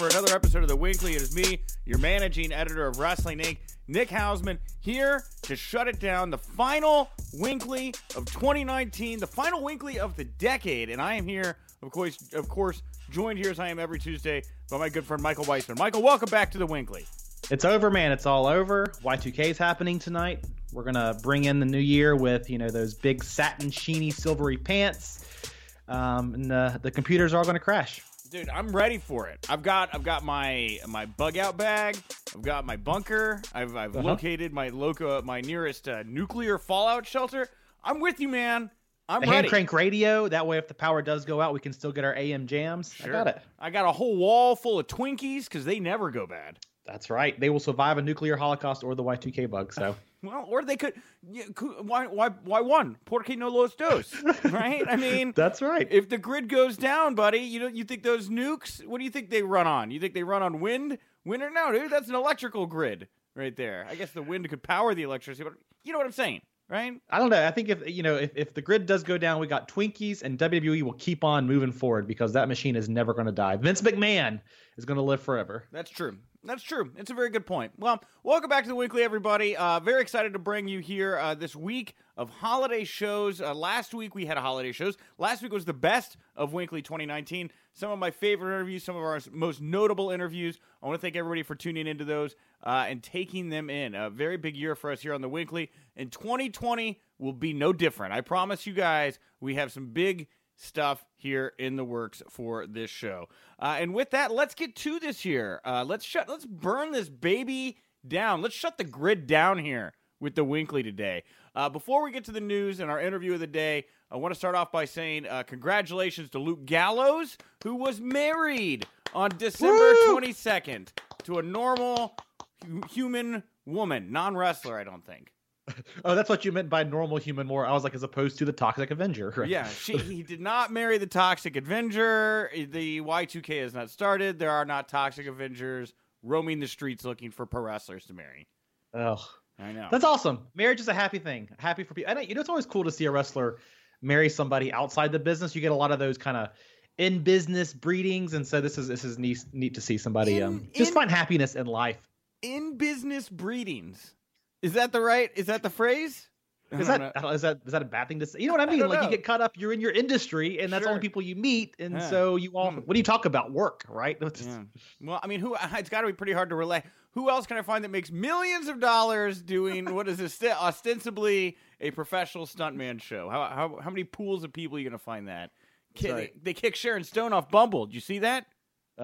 For another episode of The Winkley. It is me, your managing editor of Wrestling Inc., Nick Hausman, here to shut it down. The final Winkley of 2019, the final Winkley of the decade. And I am here, of course, of course, joined here as I am every Tuesday by my good friend Michael Weissman. Michael, welcome back to The Winkley. It's over, man. It's all over. Y2K is happening tonight. We're gonna bring in the new year with you know those big satin, sheeny, silvery pants, um, and the the computers are all gonna crash. Dude, I'm ready for it. I've got I've got my my bug out bag. I've got my bunker. I've I've Uh-huh. located my loco my nearest uh, nuclear fallout shelter. I'm with you, man. I'm The ready. hand crank radio. That way, if the power does go out, we can still get our AM jams. I Sure. got it. I got a whole wall full of Twinkies because they never go bad. That's right. They will survive a nuclear holocaust or the Y2K bug. So Well, or they could. Why? Why? Why one? Porque no los dos? Right? I mean, that's right. if the grid goes down, buddy, you know, you think those nukes? What do you think they run on? You think they run on wind? Wind or no, dude? That's an electrical grid right there. I guess the wind could power the electricity, but you know what I'm saying, right? I don't know. I think if you know if, if the grid does go down, we got Twinkies and WWE will keep on moving forward because that machine is never going to die. Vince McMahon is going to live forever. That's true. That's true. It's a very good point. Well, welcome back to the Weekly, everybody. Uh, very excited to bring you here uh, this week of holiday shows. Uh, last week we had holiday shows. Last week was the best of Winkley 2019. Some of my favorite interviews, some of our most notable interviews. I want to thank everybody for tuning into those uh, and taking them in. A very big year for us here on the Winkley. And 2020 will be no different. I promise you guys, we have some big stuff here in the works for this show. Uh, and with that, let's get to this year. Uh, let's shut. Let's burn this baby down. Let's shut the grid down here with the Winkley today. Uh, before we get to the news and our interview of the day, I want to start off by saying uh, congratulations to Luke Gallows, who was married on December twenty second to a normal hu- human woman, non wrestler. I don't think. Oh, that's what you meant by normal human more. I was like, as opposed to the toxic Avenger. Right? Yeah, she he did not marry the Toxic Avenger. The Y2K has not started. There are not Toxic Avengers roaming the streets looking for pro wrestlers to marry. Oh, I know. that's awesome. Marriage is a happy thing. Happy for people. And you know, it's always cool to see a wrestler marry somebody outside the business. You get a lot of those kind of in business breedings, and so this is this is neat, neat to see somebody In- um just in- find happiness in life. In business breedings. Is that the right? Is that the phrase? Is don't that know. is that is that a bad thing to say? You know what I mean? don't like know. you get caught up, you're in your industry, and that's Sure. only people you meet, and Yeah. so you all. Hmm. What do you talk about? Work, right? Yeah. Well, I mean, who? It's got to be pretty hard to relate. Who else can I find that makes millions of dollars doing what is this, ostensibly a professional stuntman show? How how how many pools of people are you gonna find that? Right. They, they kick Sharon Stone off Bumble. Did you see that?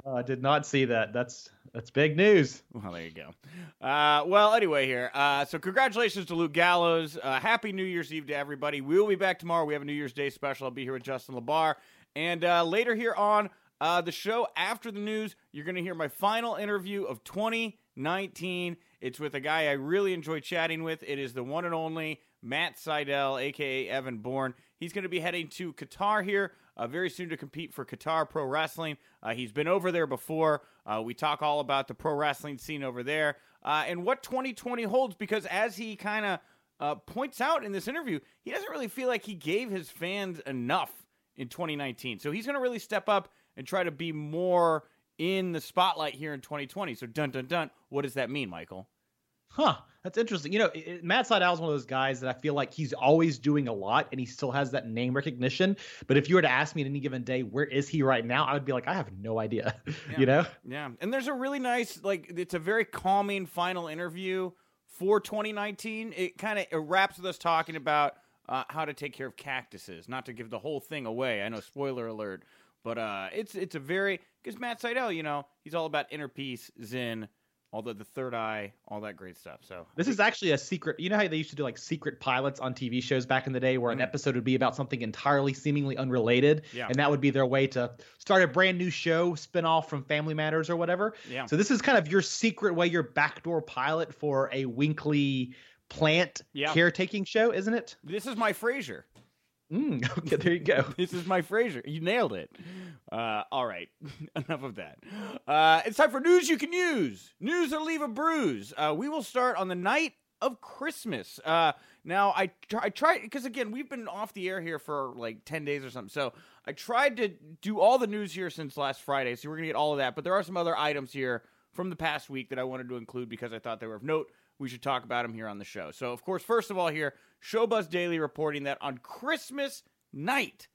Uh, I did not see that. That's that's big news. Well, there you go. Uh, well, anyway, here. Uh, so, congratulations to Luke Gallows. Uh, happy New Year's Eve to everybody. We will be back tomorrow. We have a New Year's Day special. I'll be here with Justin LaBar. And uh, later here on uh, the show, after the news, you're going to hear my final interview of 2019. It's with a guy I really enjoy chatting with. It is the one and only Matt Sydal, aka Evan Bourne. He's going to be heading to Qatar here uh, very soon to compete for Qatar Pro Wrestling. Uh, he's been over there before. Uh, we talk all about the pro wrestling scene over there uh, and what 2020 holds because as he kind of uh, points out in this interview, he doesn't really feel like he gave his fans enough in 2019. So he's going to really step up and try to be more in the spotlight here in 2020. So dun dun dun. What does that mean, Michael? Huh. That's interesting. You know, it- Matt Sydal is one of those guys that I feel like he's always doing a lot and he still has that name recognition. But if you were to ask me at any given day, where is he right now? I would be like, I have no idea. Yeah. You know? Yeah, and there's a really nice like it's a very calming final interview for 2019. It kind of wraps with us talking about uh, how to take care of cactuses. Not to give the whole thing away. I know, spoiler alert, but uh, it's it's a very because Matt Sydal, you know, he's all about inner peace, zen, all the, the third eye, all that great stuff. So this is actually a secret. You know how they used to do like secret pilots on TV shows back in the day, where an Mhm. episode would be about something entirely seemingly unrelated, Yeah. and that would be their way to start a brand new show, spin off from Family Matters or whatever. yeah, So this is kind of your secret way, your backdoor pilot for a Winkley plant Yeah. caretaking show, isn't it? this is my Frasier. Mm, okay, there you go. This is my Frasier. You nailed it. Uh, all right, enough of that. Uh, it's time for news you can use. News that'll leave a bruise. Uh, we will start on the night of Christmas. Uh, now, I try, I tried because again we've been off the air here for like ten days or something. So I tried to do all the news here since last Friday. So we're gonna get all of that. But there are some other items here from the past week that I wanted to include because I thought they were of note. We should talk about them here on the show. So, of course, first of all, here Showbuzz Daily reporting that on Christmas night.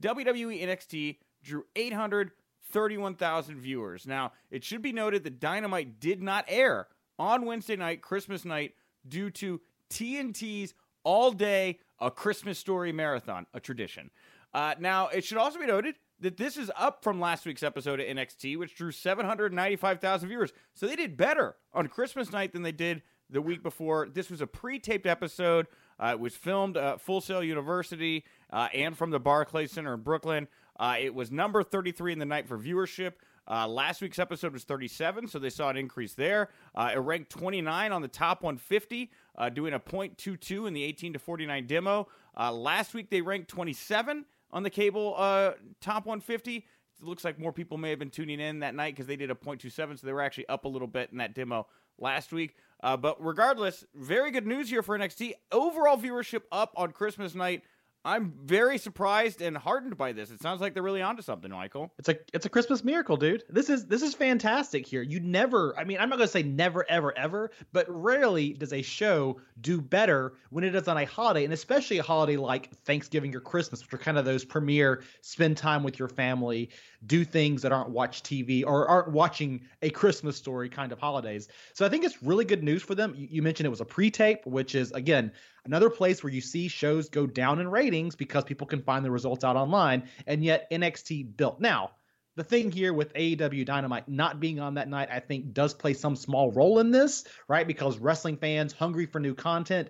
WWE NXT drew 831,000 viewers. Now, it should be noted that Dynamite did not air on Wednesday night, Christmas night, due to TNT's all day A Christmas Story marathon, a tradition. Uh, now, it should also be noted that this is up from last week's episode of NXT, which drew 795,000 viewers. So they did better on Christmas night than they did the week before. This was a pre taped episode. Uh, it was filmed at Full Sail University uh, and from the Barclays Center in Brooklyn. Uh, it was number 33 in the night for viewership. Uh, last week's episode was 37, so they saw an increase there. Uh, it ranked 29 on the top 150, uh, doing a .22 in the 18 to 49 demo. Uh, last week they ranked 27 on the cable uh, top 150. It looks like more people may have been tuning in that night because they did a .27, so they were actually up a little bit in that demo last week. Uh, but regardless, very good news here for NXT. Overall viewership up on Christmas night. I'm very surprised and heartened by this. It sounds like they're really onto something, Michael. It's a it's a Christmas miracle, dude. This is this is fantastic here. You never, I mean, I'm not gonna say never, ever, ever, but rarely does a show do better when it is on a holiday, and especially a holiday like Thanksgiving or Christmas, which are kind of those premier spend time with your family, do things that aren't watch TV or aren't watching a Christmas story kind of holidays. So I think it's really good news for them. You, mentioned it was a pre-tape, which is again another place where you see shows go down in ratings because people can find the results out online, and yet NXT built. Now, the thing here with AEW Dynamite not being on that night, I think, does play some small role in this, right? Because wrestling fans hungry for new content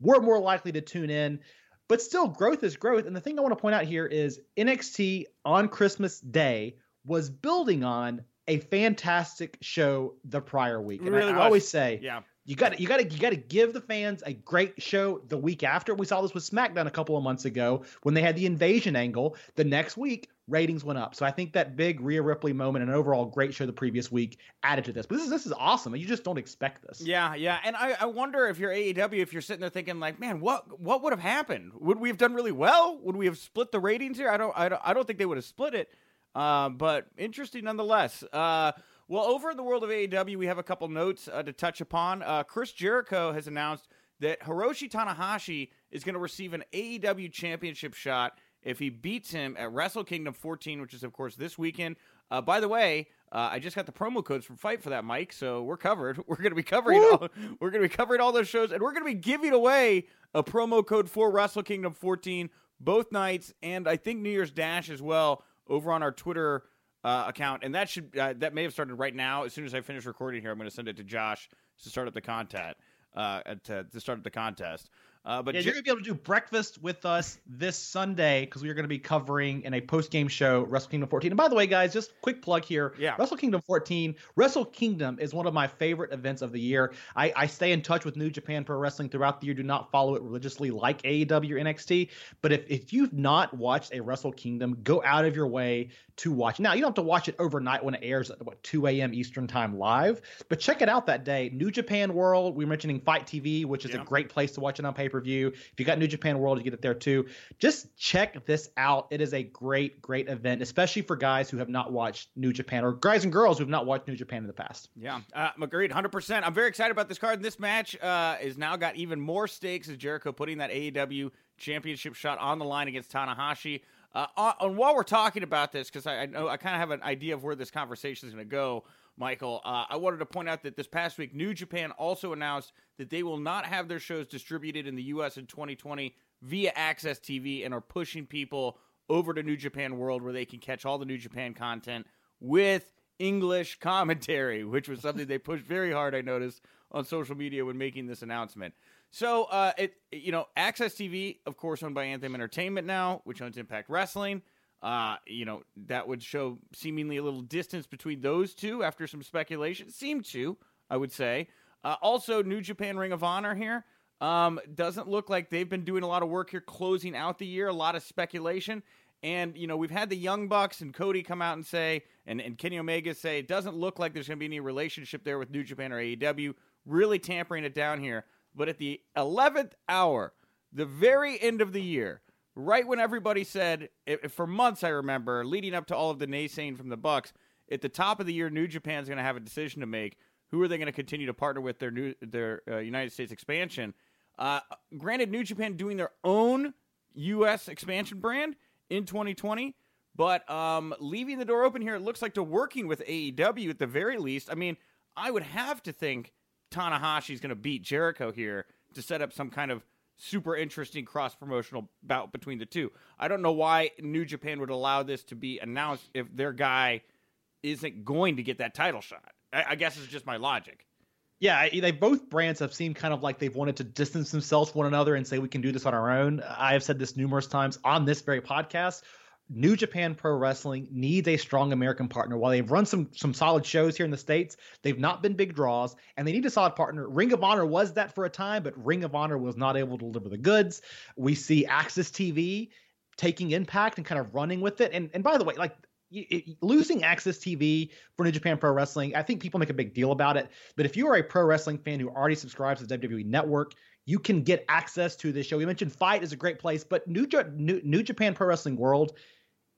were more likely to tune in. But still, growth is growth. And the thing I want to point out here is NXT on Christmas Day was building on a fantastic show the prior week. And I- Really I, was. always say, Yeah. You got you got to you got to give the fans a great show the week after. We saw this with SmackDown a couple of months ago when they had the invasion angle. The next week, ratings went up. So I think that big Rhea Ripley moment and overall great show the previous week added to this. But this is this is awesome. You just don't expect this. Yeah, yeah, and I, I wonder if you're AEW, if you're sitting there thinking like, man, what what would have happened? Would we have done really well? Would we have split the ratings here? I don't, I don't, I don't think they would have split it. Uh, but interesting nonetheless. Uh, well, over in the world of AEW, we have a couple notes uh, to touch upon. Uh, Chris Jericho has announced that Hiroshi Tanahashi is going to receive an AEW championship shot if he beats him at Wrestle Kingdom 14, which is of course this weekend. Uh, by the way, uh, I just got the promo codes from FITE for that, Mike. So we're covered. We're going to be covering. All, we're going to be covering all those shows, and we're going to be giving away a promo code for Wrestle Kingdom 14 both nights, and I think New Year's Dash as well over on our Twitter uh, account. And that should uh, that may have started right now. As soon as I finish recording here, I'm going to send it to Josh to start up the content. Uh, to, to start up the contest. Uh, but Yeah, you're gonna be able to do breakfast with us this Sunday because we are gonna be covering in a post game show Wrestle Kingdom 14. And by the way, guys, just quick plug here. Yeah. Wrestle Kingdom 14. Wrestle Kingdom is one of my favorite events of the year. I, I stay in touch with New Japan Pro Wrestling throughout the year. Do not follow it religiously like AEW or NXT. But if if you've not watched a Wrestle Kingdom, go out of your way to watch. Now you don't have to watch it overnight when it airs at what 2 a.m. Eastern time live, but check it out that day. New Japan World. We're mentioning FITE TV, which is Yeah. a great place to watch it on pay per view. If you got New Japan World, you get it there too. Just check this out. It is a great, great event, especially for guys who have not watched New Japan or guys and girls who have not watched New Japan in the past. Yeah, uh, agreed, hundred percent. I'm very excited about this card. This match uh, is now got even more stakes as Jericho putting that AEW championship shot on the line against Tanahashi. Uh, and while we're talking about this, because I, I know I kind of have an idea of where this conversation is going to go. Michael. Uh, I wanted to point out that this past week, New Japan also announced that they will not have their shows distributed in the U.S. in 2020 via AXS TV and are pushing people over to New Japan World where they can catch all the New Japan content with English commentary, which was something they pushed very hard, I noticed, on social media when making this announcement. So, uh, it you know, AXS TV, of course, owned by Anthem Entertainment now, which owns Impact Wrestling. Uh, you know, that would show seemingly a little distance between those two after some speculation. Seemed to, I would say. Uh, also, New Japan Ring of Honor here. Um, doesn't look like they've been doing a lot of work here closing out the year, a lot of speculation. And, you know, we've had the Young Bucks and Cody come out and say, and, and Kenny Omega say, it doesn't look like there's going to be any relationship there with New Japan or AEW, really tampering it down here. But at the 11th hour, the very end of the year, right when everybody said, for months I remember, leading up to all of the naysaying from the Bucks, at the top of the year, New Japan's going to have a decision to make. Who are they going to continue to partner with their new their uh, United States expansion? Uh, granted, New Japan doing their own U.S. expansion brand in 2020, but um, leaving the door open here, it looks like to working with AEW at the very least. I mean, I would have to think Tanahashi's going to beat Jericho here to set up some kind of super interesting cross promotional bout between the two. I don't know why New Japan would allow this to be announced if their guy isn't going to get that title shot. I, I guess it's just my logic. Yeah, they both brands have seemed kind of like they've wanted to distance themselves from one another and say we can do this on our own. I have said this numerous times on this very podcast. New Japan Pro Wrestling needs a strong American partner. While they've run some some solid shows here in the states, they've not been big draws, and they need a solid partner. Ring of Honor was that for a time, but Ring of Honor was not able to deliver the goods. We see AXS TV taking Impact and kind of running with it. And and by the way, like it, losing AXS TV for New Japan Pro Wrestling, I think people make a big deal about it. But if you are a pro wrestling fan who already subscribes to the WWE Network, you can get access to this show. We mentioned FITE is a great place, but New, New, New Japan Pro Wrestling World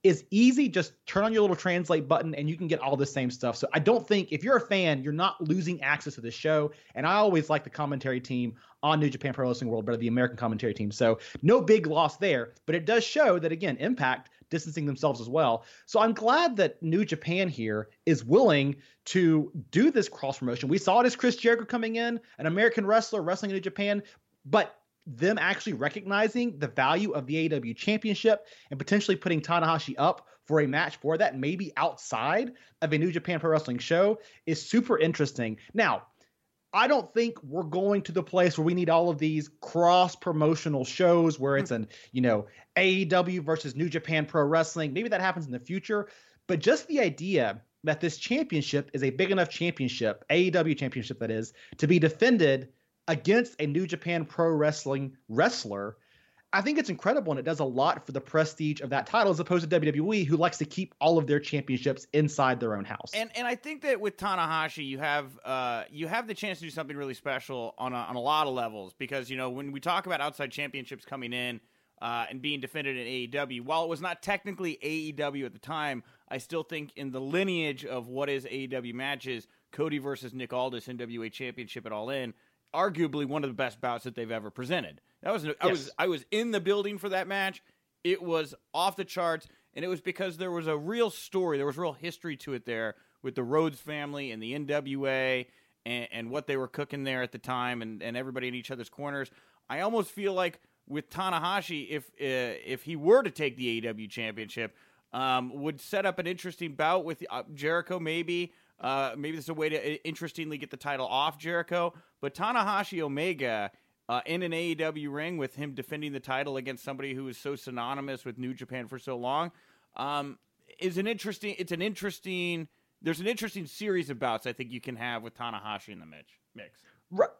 is easy. Just turn on your little translate button and you can get all the same stuff. So I don't think if you're a fan, you're not losing access to this show. And I always like the commentary team on New Japan Pro Wrestling World better the American commentary team. So no big loss there, but it does show that again, Impact distancing themselves as well. So I'm glad that New Japan here is willing to do this cross promotion. We saw it as Chris Jericho coming in, an American wrestler wrestling in New Japan, but them actually recognizing the value of the AEW championship and potentially putting Tanahashi up for a match for that, maybe outside of a New Japan Pro Wrestling show, is super interesting. Now, I don't think we're going to the place where we need all of these cross promotional shows where it's an, you know, AEW versus New Japan Pro Wrestling. Maybe that happens in the future, but just the idea that this championship is a big enough championship, AEW championship that is, to be defended against a New Japan Pro Wrestling wrestler, I think it's incredible and it does a lot for the prestige of that title as opposed to WWE, who likes to keep all of their championships inside their own house. And and I think that with Tanahashi, you have uh, you have the chance to do something really special on a, on a lot of levels because you know when we talk about outside championships coming in. Uh, and being defended in AEW. While it was not technically AEW at the time, I still think in the lineage of what is AEW matches, Cody versus Nick Aldis NWA Championship at All In arguably one of the best bouts that they've ever presented. That was yes. I was I was in the building for that match. It was off the charts, and it was because there was a real story. There was real history to it there with the Rhodes family and the NWA and, and what they were cooking there at the time, and, and everybody in each other's corners. I almost feel like with Tanahashi, if uh, if he were to take the AEW championship, um, would set up an interesting bout with uh, Jericho, maybe. Uh, maybe this is a way to uh, interestingly get the title off Jericho. But Tanahashi Omega uh, in an AEW ring with him defending the title against somebody who is so synonymous with New Japan for so long um, is an interesting. It's an interesting. There's an interesting series of bouts I think you can have with Tanahashi in the mix. Mix.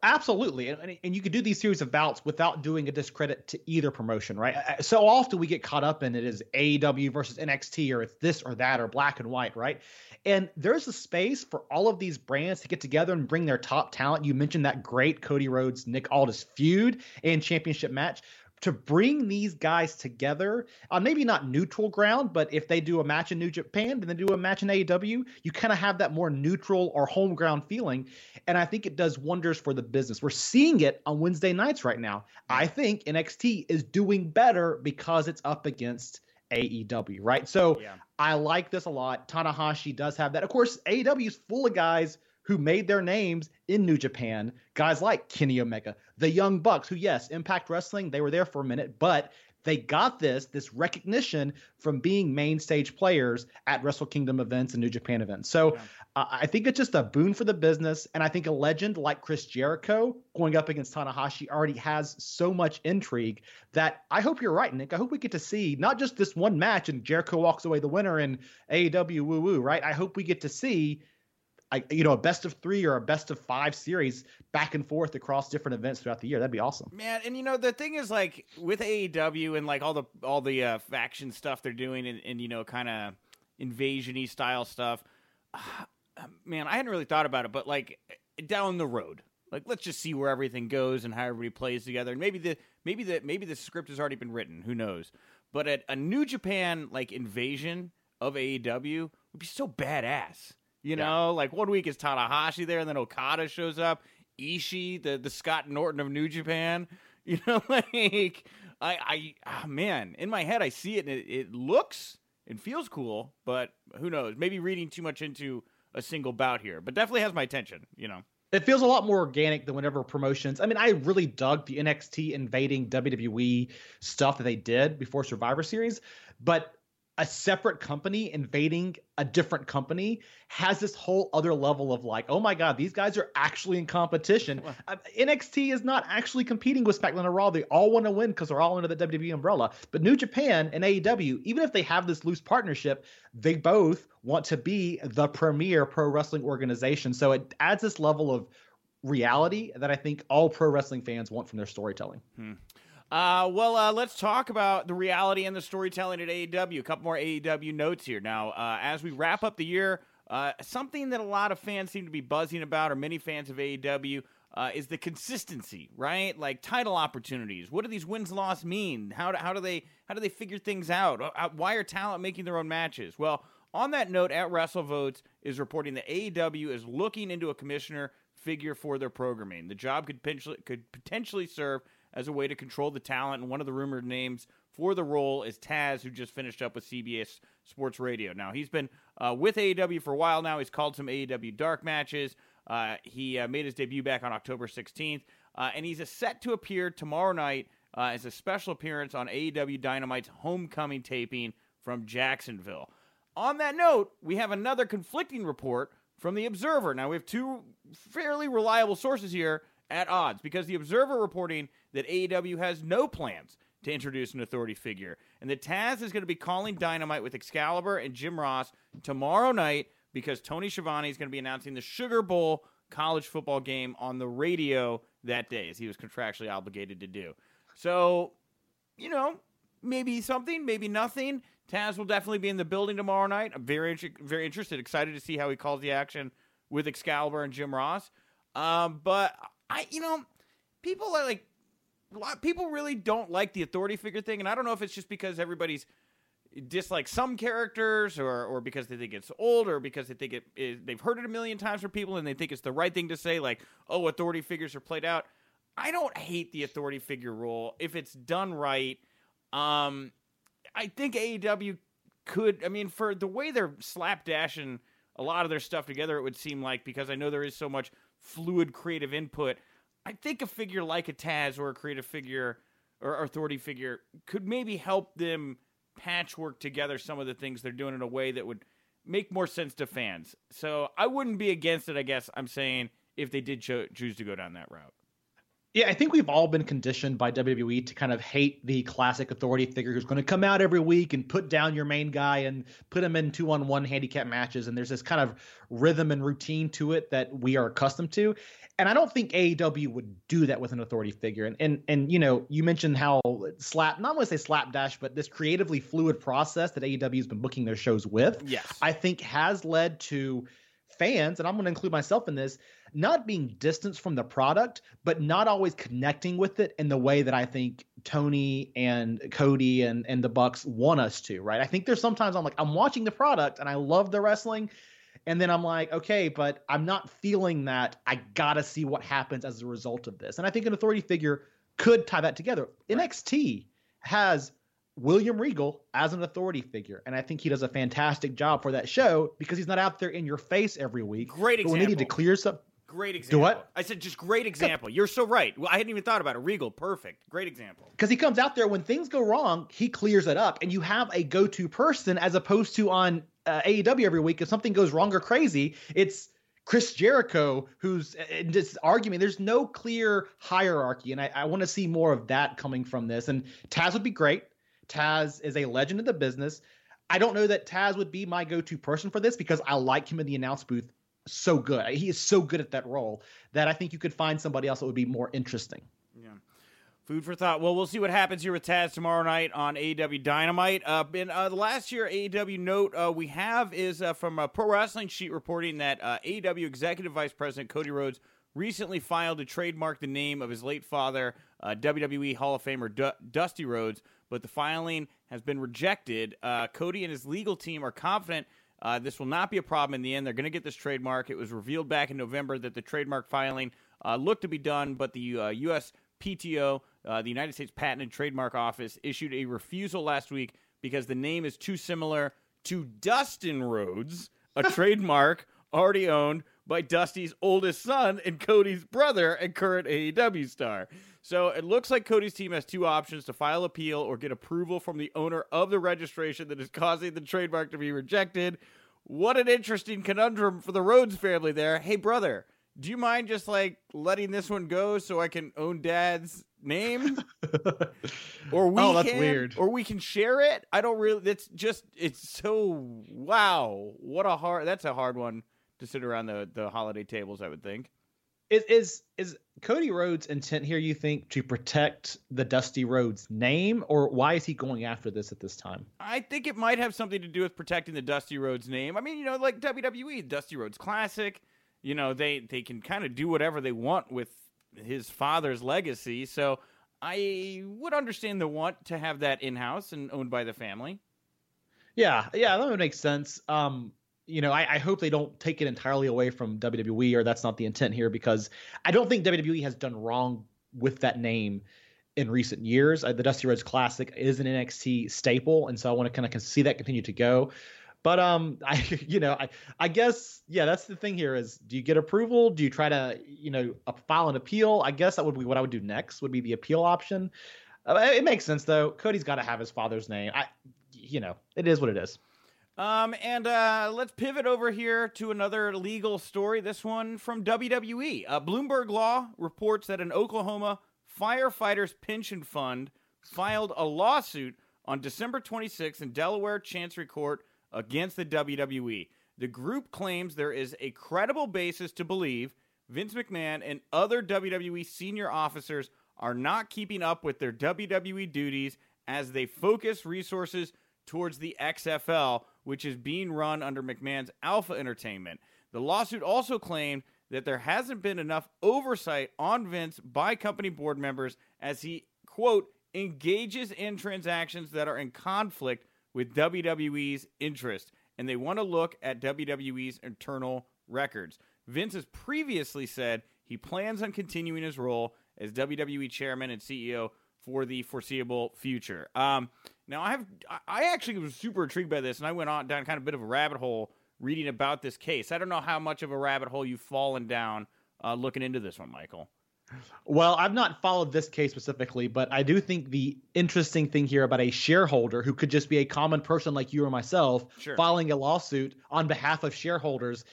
Absolutely, and, and you could do these series of bouts without doing a discredit to either promotion, right? So often we get caught up in it is AEW versus NXT, or it's this or that, or black and white, right? And there's a space for all of these brands to get together and bring their top talent. You mentioned that great Cody Rhodes Nick Aldis feud and championship match to bring these guys together on maybe not neutral ground, but if they do a match in New Japan and then do a match in AEW, you kind of have that more neutral or home ground feeling. And I think it does wonders for the business. We're seeing it on Wednesday nights right now. I think NXT is doing better because it's up against AEW, right? So Yeah. I like this a lot. Tanahashi does have that. Of course, AEW is full of guys who made their names in New Japan. Guys like Kenny Omega, the Young Bucks, who, yes, Impact Wrestling, they were there for a minute, but they got this this recognition from being main stage players at Wrestle Kingdom events and New Japan events. So Yeah. uh, I think it's just a boon for the business, and I think a legend like Chris Jericho going up against Tanahashi already has so much intrigue that I hope you're right, Nick. I hope we get to see not just this one match and Jericho walks away the winner and AEW woo woo, right? I hope we get to see. I, you know, a best of three or a best of five series back and forth across different events throughout the year. That'd be awesome. Man, and you know the thing is like with AEW and like all the all the uh, faction stuff they're doing and, and you know kind of invasion-y style stuff. man, I hadn't really thought about it, but like down the road, like let's just see where everything goes and how everybody plays together. And maybe the maybe the maybe the script has already been written. Who knows? But a, a New Japan like invasion of AEW would be so badass. You know, like one week is Tanahashi there, and then Okada shows up. Ishii, the the Scott Norton of New Japan. You know, like I I ah, man, in my head I see it and it, it looks and feels cool, but who knows? Maybe reading too much into a single bout here, but definitely has my attention. You know. it feels a lot more organic than whenever promotions. I mean, I really dug the NXT invading WWE stuff that they did before Survivor Series, but a separate company invading a different company has this whole other level of like, oh my god, these guys are actually in competition. Uh, NXT is not actually competing with SmackDown or Raw. They all want to win because they're all under the WWE umbrella. But New Japan and AEW, even if they have this loose partnership, they both want to be the premier pro wrestling organization. So it adds this level of reality that I think all pro wrestling fans want from their storytelling. Uh, well, uh, let's talk about the reality and the storytelling at AEW. A couple more AEW notes here. Now, uh, as we wrap up the year, uh, something that a lot of fans seem to be buzzing about, or many fans of AEW, uh, is the consistency, right? Like title opportunities. What do these wins loss mean? How do, how do they how do they figure things out? Uh, Why are talent making their own matches? Well, on that note, at WrestleVotes is reporting that AEW is looking into a commissioner figure for their programming. The job could potentially could potentially serve as a way to control the talent, and one of the rumored names for the role is Taz, who just finished up with CBS Sports Radio. Now he's been uh, with AEW for a while now. He's called some AEW dark matches. Uh, he uh, made his debut back on October 16th, uh, and he's set to appear tomorrow night uh, as a special appearance on AEW Dynamite's homecoming taping from Jacksonville. On that note, we have another conflicting report from the Observer. Now, we have two fairly reliable sources here at odds because the Observer reporting that AEW has no plans to introduce an authority figure, and that Taz is going to be calling Dynamite with Excalibur and Jim Ross tomorrow night because Tony Schiavone is going to be announcing the Sugar Bowl college football game on the radio that day, as he was contractually obligated to do. So, you know, maybe something, maybe nothing. Taz will definitely be in the building tomorrow night. I'm very, very interested, excited to see how he calls the action with Excalibur and Jim Ross. Um, but I, you know, people are like, people really don't like the authority figure thing, and I don't know if it's just because everybody's dislike some characters, or or because they think it's old, or because they think it is, they've heard it a million times from people, and they think it's the right thing to say, like, oh, authority figures are played out. I don't hate the authority figure role if it's done right. Um, I think AEW could. I mean, for the way they're slapdashing a lot of their stuff together, it would seem like because I know there is so much fluid creative input. I think a figure like a Taz or a creative figure or authority figure could maybe help them patchwork together some of the things they're doing in a way that would make more sense to fans. So I wouldn't be against it. I guess I'm saying if they did cho- choose to go down that route. Yeah, I think we've all been conditioned by WWE to kind of hate the classic authority figure who's going to come out every week and put down your main guy and put him in two on one handicap matches. And there's this kind of rhythm and routine to it that we are accustomed to. And I don't think AEW would do that with an authority figure. And and and you know, you mentioned how slap not want to say slapdash, but this creatively fluid process that AEW has been booking their shows with, Yes. I think has led to fans, and I'm going to include myself in this, not being distanced from the product, but not always connecting with it in the way that I think Tony and Cody and and the Bucks want us to, right? I think there's sometimes I'm like I'm watching the product and I love the wrestling and then I'm like, okay, but I'm not feeling that I got to see what happens as a result of this. And I think an authority figure could tie that together. NXT has William Regal as an authority figure, and I think he does a fantastic job for that show because he's not out there in your face every week. Great example. But when they need to clear some, Great example. Do what? I said just great example. You're so right. Well, I hadn't even thought about it. Regal, perfect. Great example. Because he comes out there when things go wrong, he clears it up, and you have a go-to person as opposed to on uh, AEW every week. If something goes wrong or crazy, it's Chris Jericho who's in this argument. There's no clear hierarchy, and I, I want to see more of that coming from this. And Taz would be great. Taz is a legend of the business. I don't know that Taz would be my go-to person for this because I like him in the announce booth so good. He is so good at that role that I think you could find somebody else that would be more interesting. Yeah. Food for thought. Well, we'll see what happens here with Taz tomorrow night on AEW Dynamite. Uh, in uh, the last year AEW note uh, we have is uh, from a Pro Wrestling Sheet reporting that uh, AEW Executive Vice President Cody Rhodes recently filed to trademark the name of his late father, uh, WWE Hall of Famer D- Dusty Rhodes, but the filing has been rejected. Uh, Cody and his legal team are confident uh, this will not be a problem in the end. They're going to get this trademark. It was revealed back in November that the trademark filing uh, looked to be done, but the uh, U.S. PTO, uh, the United States Patent and Trademark Office, issued a refusal last week because the name is too similar to Dustin Rhodes, a trademark already owned by Dusty's oldest son and Cody's brother and current AEW star. So it looks like Cody's team has two options to file appeal or get approval from the owner of the registration that is causing the trademark to be rejected. What an interesting conundrum for the Rhodes family there. Hey, brother, do you mind just like letting this one go so I can own dad's name? or we oh, that's can, weird. Or we can share it? I don't really, it's just, it's so, wow. What a hard, that's a hard one to sit around the, the holiday tables, I would think. Is is is Cody Rhodes' intent here? You think to protect the Dusty Rhodes name, or why is he going after this at this time? I think it might have something to do with protecting the Dusty Rhodes name. I mean, you know, like WWE, Dusty Rhodes Classic. You know, they they can kind of do whatever they want with his father's legacy. So I would understand the want to have that in house and owned by the family. Yeah, yeah, that would make sense. Um, you know, I, I, hope they don't take it entirely away from WWE, or that's not the intent here, because I don't think WWE has done wrong with that name in recent years. Uh, the Dusty Rhodes Classic is an NXT staple, and so I want to kind of see that continue to go. But um, I you know, I I guess yeah, that's the thing here is do you get approval? Do you try to you know file an appeal? I guess that would be what I would do next. Would be the appeal option. Uh, it makes sense though. Cody's got to have his father's name. I you know, it is what it is. Um, and uh, let's pivot over here to another legal story. This one from WWE. Uh, Bloomberg Law reports that an Oklahoma firefighters pension fund filed a lawsuit on December 26th in Delaware Chancery Court against the WWE. The group claims there is a credible basis to believe Vince McMahon and other WWE senior officers are not keeping up with their WWE duties as they focus resources towards the XFL which is being run under McMahon's Alpha Entertainment. The lawsuit also claimed that there hasn't been enough oversight on Vince by company board members as he, quote, engages in transactions that are in conflict with WWE's interest, and they want to look at WWE's internal records. Vince has previously said he plans on continuing his role as WWE chairman and CEO for the foreseeable future. Um, now, I have I actually was super intrigued by this, and I went on down kind of a bit of a rabbit hole reading about this case. I don't know how much of a rabbit hole you've fallen down uh, looking into this one, Michael. Well, I've not followed this case specifically, but I do think the interesting thing here about a shareholder who could just be a common person like you or myself sure. filing a lawsuit on behalf of shareholders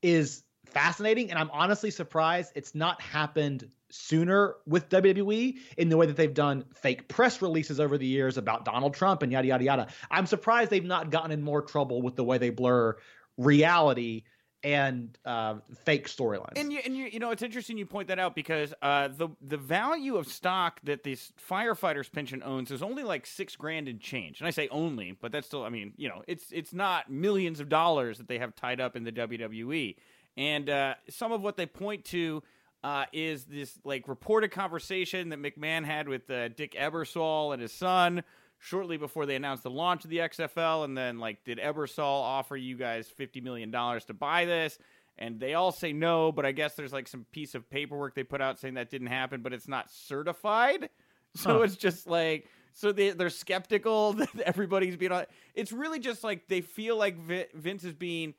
is fascinating. And I'm honestly surprised it's not happened sooner with WWE in the way that they've done fake press releases over the years about Donald Trump and yada, yada, yada. I'm surprised they've not gotten in more trouble with the way they blur reality and uh, fake storylines. And you, and you, you know, it's interesting you point that out because uh, the the value of stock that this firefighters pension owns is only like six grand in change. And I say only, but that's still, I mean, you know, it's it's not millions of dollars that they have tied up in the WWE. And uh, some of what they point to uh, is this like reported conversation that McMahon had with uh, Dick Ebersol and his son shortly before they announced the launch of the XFL. And then, like, did Ebersol offer you guys $50 million to buy this? And they all say no, but I guess there's like some piece of paperwork they put out saying that didn't happen, but it's not certified. So huh. it's just like so they they're skeptical that everybody's being on. It's really just like they feel like Vince is being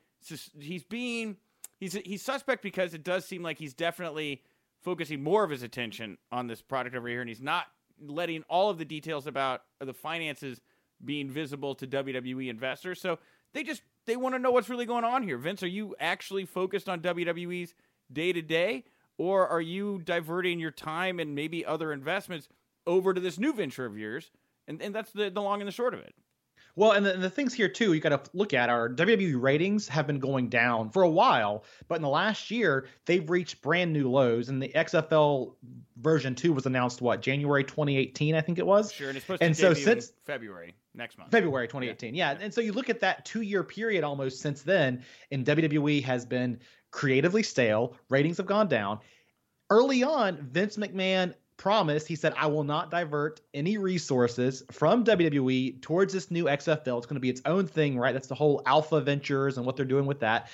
he's being he's he's suspect because it does seem like he's definitely focusing more of his attention on this product over here, and he's not letting all of the details about the finances being visible to WWE investors. So they just they want to know what's really going on here. Vince, are you actually focused on WWE's day to day, or are you diverting your time and maybe other investments over to this new venture of yours? And and that's the, the long and the short of it. Well, and the, the things here too, you got to look at our WWE ratings have been going down for a while, but in the last year they've reached brand new lows. And the XFL version two was announced what January 2018, I think it was. Sure, and it's supposed and to so since February next month. February 2018, yeah. yeah. And so you look at that two year period almost since then, and WWE has been creatively stale. Ratings have gone down. Early on, Vince McMahon promised, he said, I will not divert any resources from WWE towards this new XFL. It's going to be its own thing, right? That's the whole Alpha Ventures and what they're doing with that.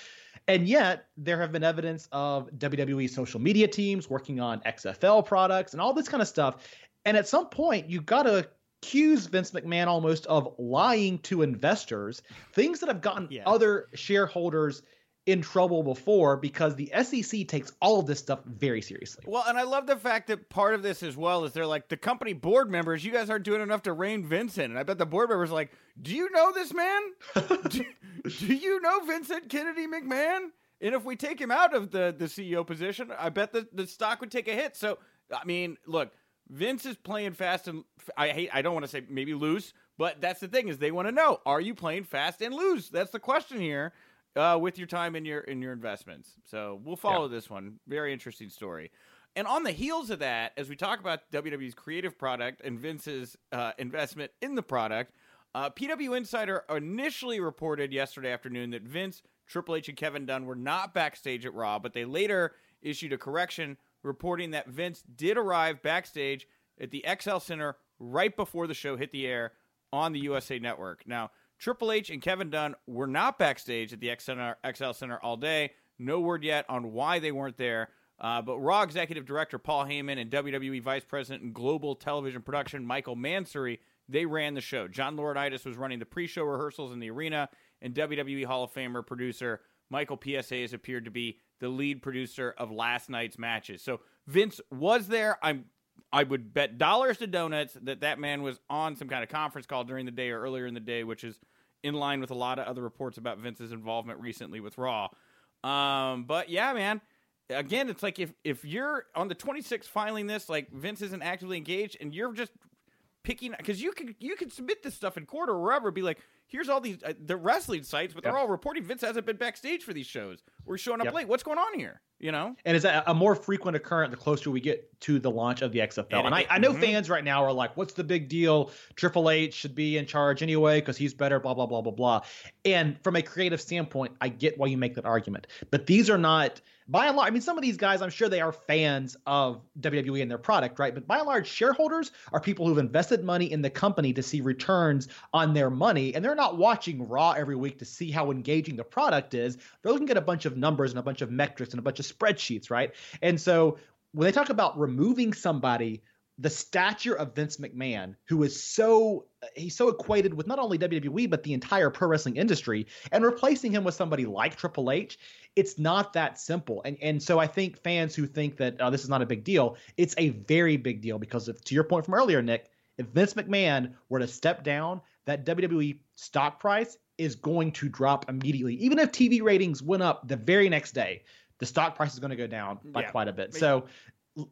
And yet, there have been evidence of WWE social media teams working on XFL products and all this kind of stuff. And at some point, you've got to accuse Vince McMahon almost of lying to investors, things that have gotten yeah. other shareholders in trouble before because the SEC takes all of this stuff very seriously. Well, and I love the fact that part of this as well is they're like the company board members. You guys aren't doing enough to rein Vincent, and I bet the board members are like, "Do you know this man? do, do, you know Vincent Kennedy McMahon? And if we take him out of the the CEO position, I bet the the stock would take a hit." So, I mean, look, Vince is playing fast and I hate. I don't want to say maybe loose, but that's the thing is they want to know: Are you playing fast and loose? That's the question here uh, with your time and your in your investments. So we'll follow yeah. this one. Very interesting story. And on the heels of that, as we talk about WWE's creative product and Vince's uh, investment in the product, uh, PW Insider initially reported yesterday afternoon that Vince, Triple H, and Kevin Dunn were not backstage at Raw, but they later issued a correction reporting that Vince did arrive backstage at the XL Center right before the show hit the air on the USA Network. Now, Triple H and Kevin Dunn were not backstage at the XL Center all day. No word yet on why they weren't there. Uh, but Raw Executive Director Paul Heyman and WWE Vice President and Global Television Production Michael Mansury they ran the show. John Laurinaitis was running the pre-show rehearsals in the arena, and WWE Hall of Famer producer Michael P.S. Hayes appeared to be the lead producer of last night's matches. So Vince was there. I'm I would bet dollars to donuts that that man was on some kind of conference call during the day or earlier in the day, which is in line with a lot of other reports about Vince's involvement recently with Raw. Um, but yeah, man. Again, it's like if if you're on the 26th filing this, like Vince isn't actively engaged, and you're just picking because you can you can submit this stuff in court or wherever, be like, here's all these uh, the wrestling sites, but they're all reporting Vince hasn't been backstage for these shows. We're showing up yep. late. What's going on here? You know, and is that a more frequent occurrence the closer we get to the launch of the XFL? And, and I, I, know mm-hmm. fans right now are like, "What's the big deal? Triple H should be in charge anyway because he's better." Blah blah blah blah blah. And from a creative standpoint, I get why you make that argument, but these are not by and large, I mean, some of these guys, I'm sure they are fans of WWE and their product, right? But by and large, shareholders are people who've invested money in the company to see returns on their money. And they're not watching Raw every week to see how engaging the product is. They're looking at a bunch of numbers and a bunch of metrics and a bunch of spreadsheets, right? And so when they talk about removing somebody the stature of Vince McMahon, who is so he's so equated with not only WWE but the entire pro wrestling industry, and replacing him with somebody like Triple H, it's not that simple. And and so I think fans who think that oh, this is not a big deal, it's a very big deal because if, to your point from earlier, Nick, if Vince McMahon were to step down, that WWE stock price is going to drop immediately. Even if TV ratings went up the very next day, the stock price is going to go down by yeah. quite a bit. So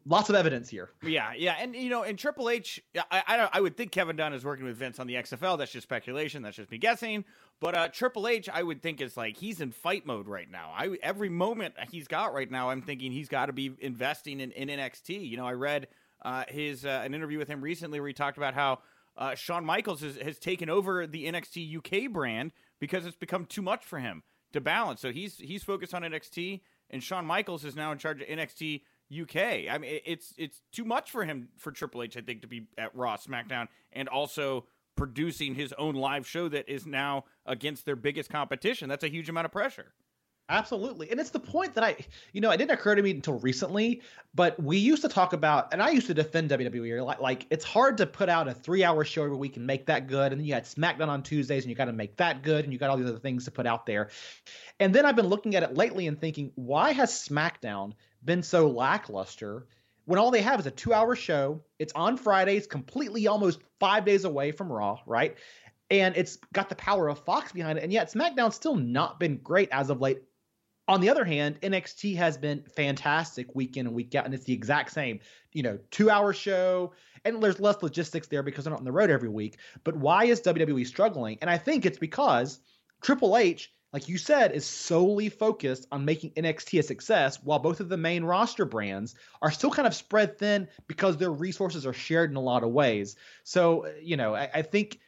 lots of evidence here. Yeah, yeah, and you know, in Triple H, I, I, I would think Kevin Dunn is working with Vince on the XFL. That's just speculation. That's just me guessing. But uh, Triple H, I would think is like he's in fight mode right now. I every moment he's got right now, I'm thinking he's got to be investing in, in NXT. You know, I read uh, his uh, an interview with him recently where he talked about how uh, Shawn Michaels has, has taken over the NXT UK brand because it's become too much for him to balance. So he's he's focused on NXT, and Shawn Michaels is now in charge of NXT UK. I mean, it's it's too much for him for Triple H, I think, to be at Raw, SmackDown, and also producing his own live show that is now against their biggest competition. That's a huge amount of pressure. Absolutely. And it's the point that I, you know, it didn't occur to me until recently, but we used to talk about, and I used to defend WWE. Like, like it's hard to put out a three hour show every week and make that good. And then you had SmackDown on Tuesdays and you got to make that good. And you got all these other things to put out there. And then I've been looking at it lately and thinking, why has SmackDown been so lackluster when all they have is a two hour show? It's on Fridays, completely almost five days away from Raw, right? And it's got the power of Fox behind it. And yet SmackDown's still not been great as of late on the other hand, NXT has been fantastic week in and week out, and it's the exact same. You know, two hour show, and there's less logistics there because they're not on the road every week. But why is WWE struggling? And I think it's because Triple H, like you said, is solely focused on making NXT a success, while both of the main roster brands are still kind of spread thin because their resources are shared in a lot of ways. So, uh, you know, I, I think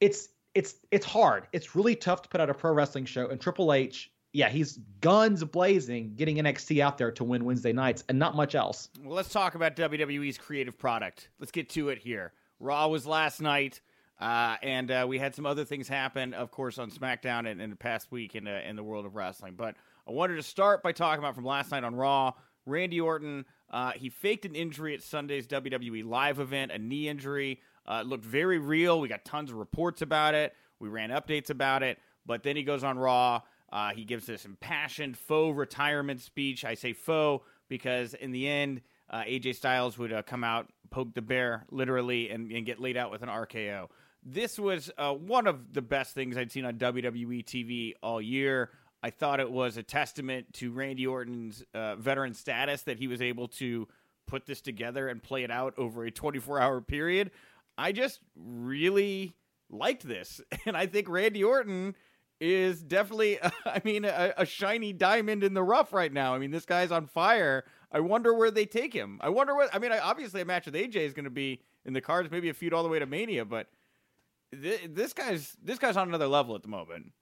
it's it's it's hard. It's really tough to put out a pro wrestling show, and Triple H yeah, he's guns blazing, getting NXT out there to win Wednesday nights, and not much else. Well, let's talk about WWE's creative product. Let's get to it here. Raw was last night, uh, and uh, we had some other things happen, of course, on SmackDown in, in the past week in, uh, in the world of wrestling. But I wanted to start by talking about from last night on Raw. Randy Orton, uh, he faked an injury at Sunday's WWE live event, a knee injury. Uh, it looked very real. We got tons of reports about it. We ran updates about it. But then he goes on Raw uh, he gives this impassioned faux retirement speech. I say faux because in the end, AJ Styles would come out, poke the bear literally, and, and, get laid out with an RKO. This was uh, one of the best things I'd seen on WWE TV all year. I thought it was a testament to Randy Orton's uh, veteran status that he was able to put this together and play it out over a 24 hour period. I just really liked this. And I think Randy Orton is definitely, I mean, a, a, shiny diamond in the rough right now. I mean, this guy's on fire. I wonder where they take him. I wonder what. I mean, obviously, a match with AJ is going to be in the cards, maybe a feud all the way to Mania, but th- this guy's this guy's on another level at the moment.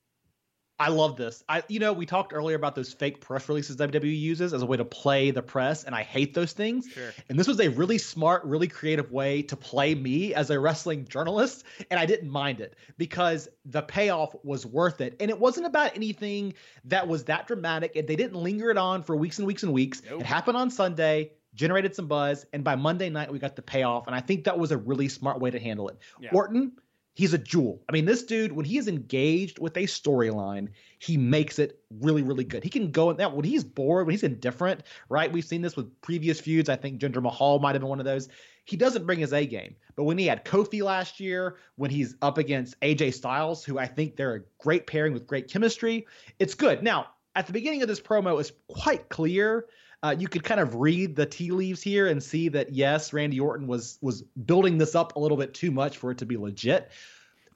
I love this. I, you know, we talked earlier about those fake press releases WWE uses as a way to play the press, and I hate those things. Sure. And this was a really smart, really creative way to play me as a wrestling journalist, and I didn't mind it because the payoff was worth it. And it wasn't about anything that was that dramatic, and they didn't linger it on for weeks and weeks and weeks. Nope. It happened on Sunday generated some buzz, and by Monday night we got the payoff. And I think that was a really smart way to handle it. Yeah. Orton he's a jewel. I mean, this dude, when he is engaged with a storyline, he makes it really, really good. He can go in that when he's bored, when he's indifferent, right? We've seen this with previous feuds. I think Jinder Mahal might have been one of those. He doesn't bring his A game. But when he had Kofi last year, when he's up against AJ Styles, who I think they're a great pairing with great chemistry, it's good. Now, at the beginning of this promo, it's quite clear uh, you could kind of read the tea leaves here and see that yes, Randy Orton was was building this up a little bit too much for it to be legit.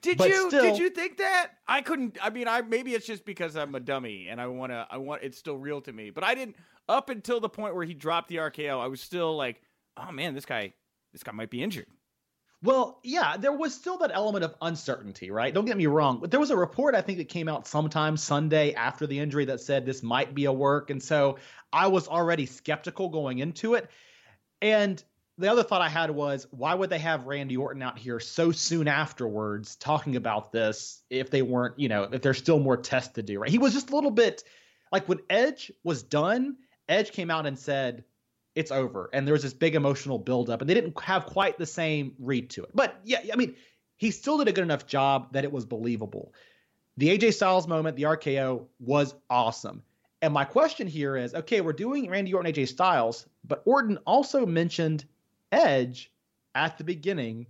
Did but you still, did you think that? I couldn't. I mean, I maybe it's just because I'm a dummy and I want to. I want it's still real to me. But I didn't up until the point where he dropped the RKO. I was still like, oh man, this guy, this guy might be injured. Well, yeah, there was still that element of uncertainty, right? Don't get me wrong, but there was a report I think that came out sometime Sunday after the injury that said this might be a work, and so I was already skeptical going into it. And the other thought I had was, why would they have Randy Orton out here so soon afterwards talking about this if they weren't, you know, if there's still more tests to do, right? He was just a little bit like when Edge was done, Edge came out and said, it's over. And there was this big emotional buildup, and they didn't have quite the same read to it. But yeah, I mean, he still did a good enough job that it was believable. The AJ Styles moment, the RKO, was awesome. And my question here is okay, we're doing Randy Orton, AJ Styles, but Orton also mentioned Edge at the beginning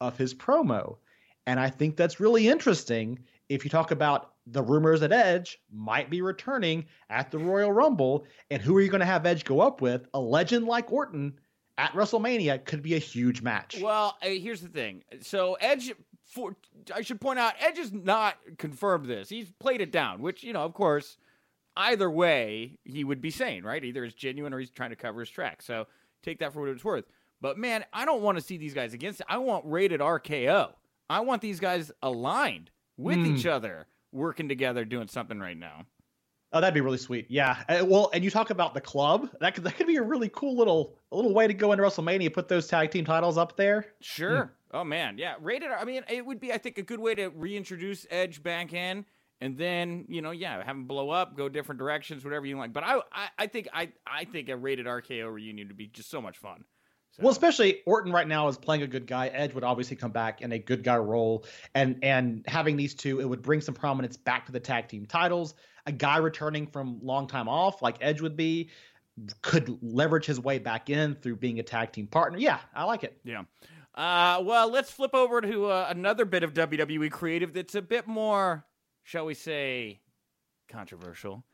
of his promo. And I think that's really interesting if you talk about the rumors that Edge might be returning at the Royal Rumble, and who are you going to have Edge go up with? A legend like Orton at WrestleMania could be a huge match. Well, uh, here's the thing. So Edge, for I should point out, Edge has not confirmed this. He's played it down, which you know, of course, either way he would be saying right. Either it's genuine or he's trying to cover his track. So take that for what it's worth. But man, I don't want to see these guys against. I want rated RKO. I want these guys aligned with mm. each other, working together, doing something right now. Oh, that'd be really sweet. Yeah. Uh, well, and you talk about the club. That could that could be a really cool little little way to go into WrestleMania. Put those tag team titles up there. Sure. Mm. Oh man, yeah. Rated. I mean, it would be I think a good way to reintroduce Edge back in and then you know, yeah, have them blow up, go different directions, whatever you like. But I, I, I think I, I think a rated RKO reunion would be just so much fun. So. Well, especially Orton right now is playing a good guy. Edge would obviously come back in a good guy role, and and having these two, it would bring some prominence back to the tag team titles. A guy returning from long time off, like Edge would be, could leverage his way back in through being a tag team partner. Yeah, I like it. Yeah. Uh, well, let's flip over to uh, another bit of WWE creative that's a bit more, shall we say, controversial.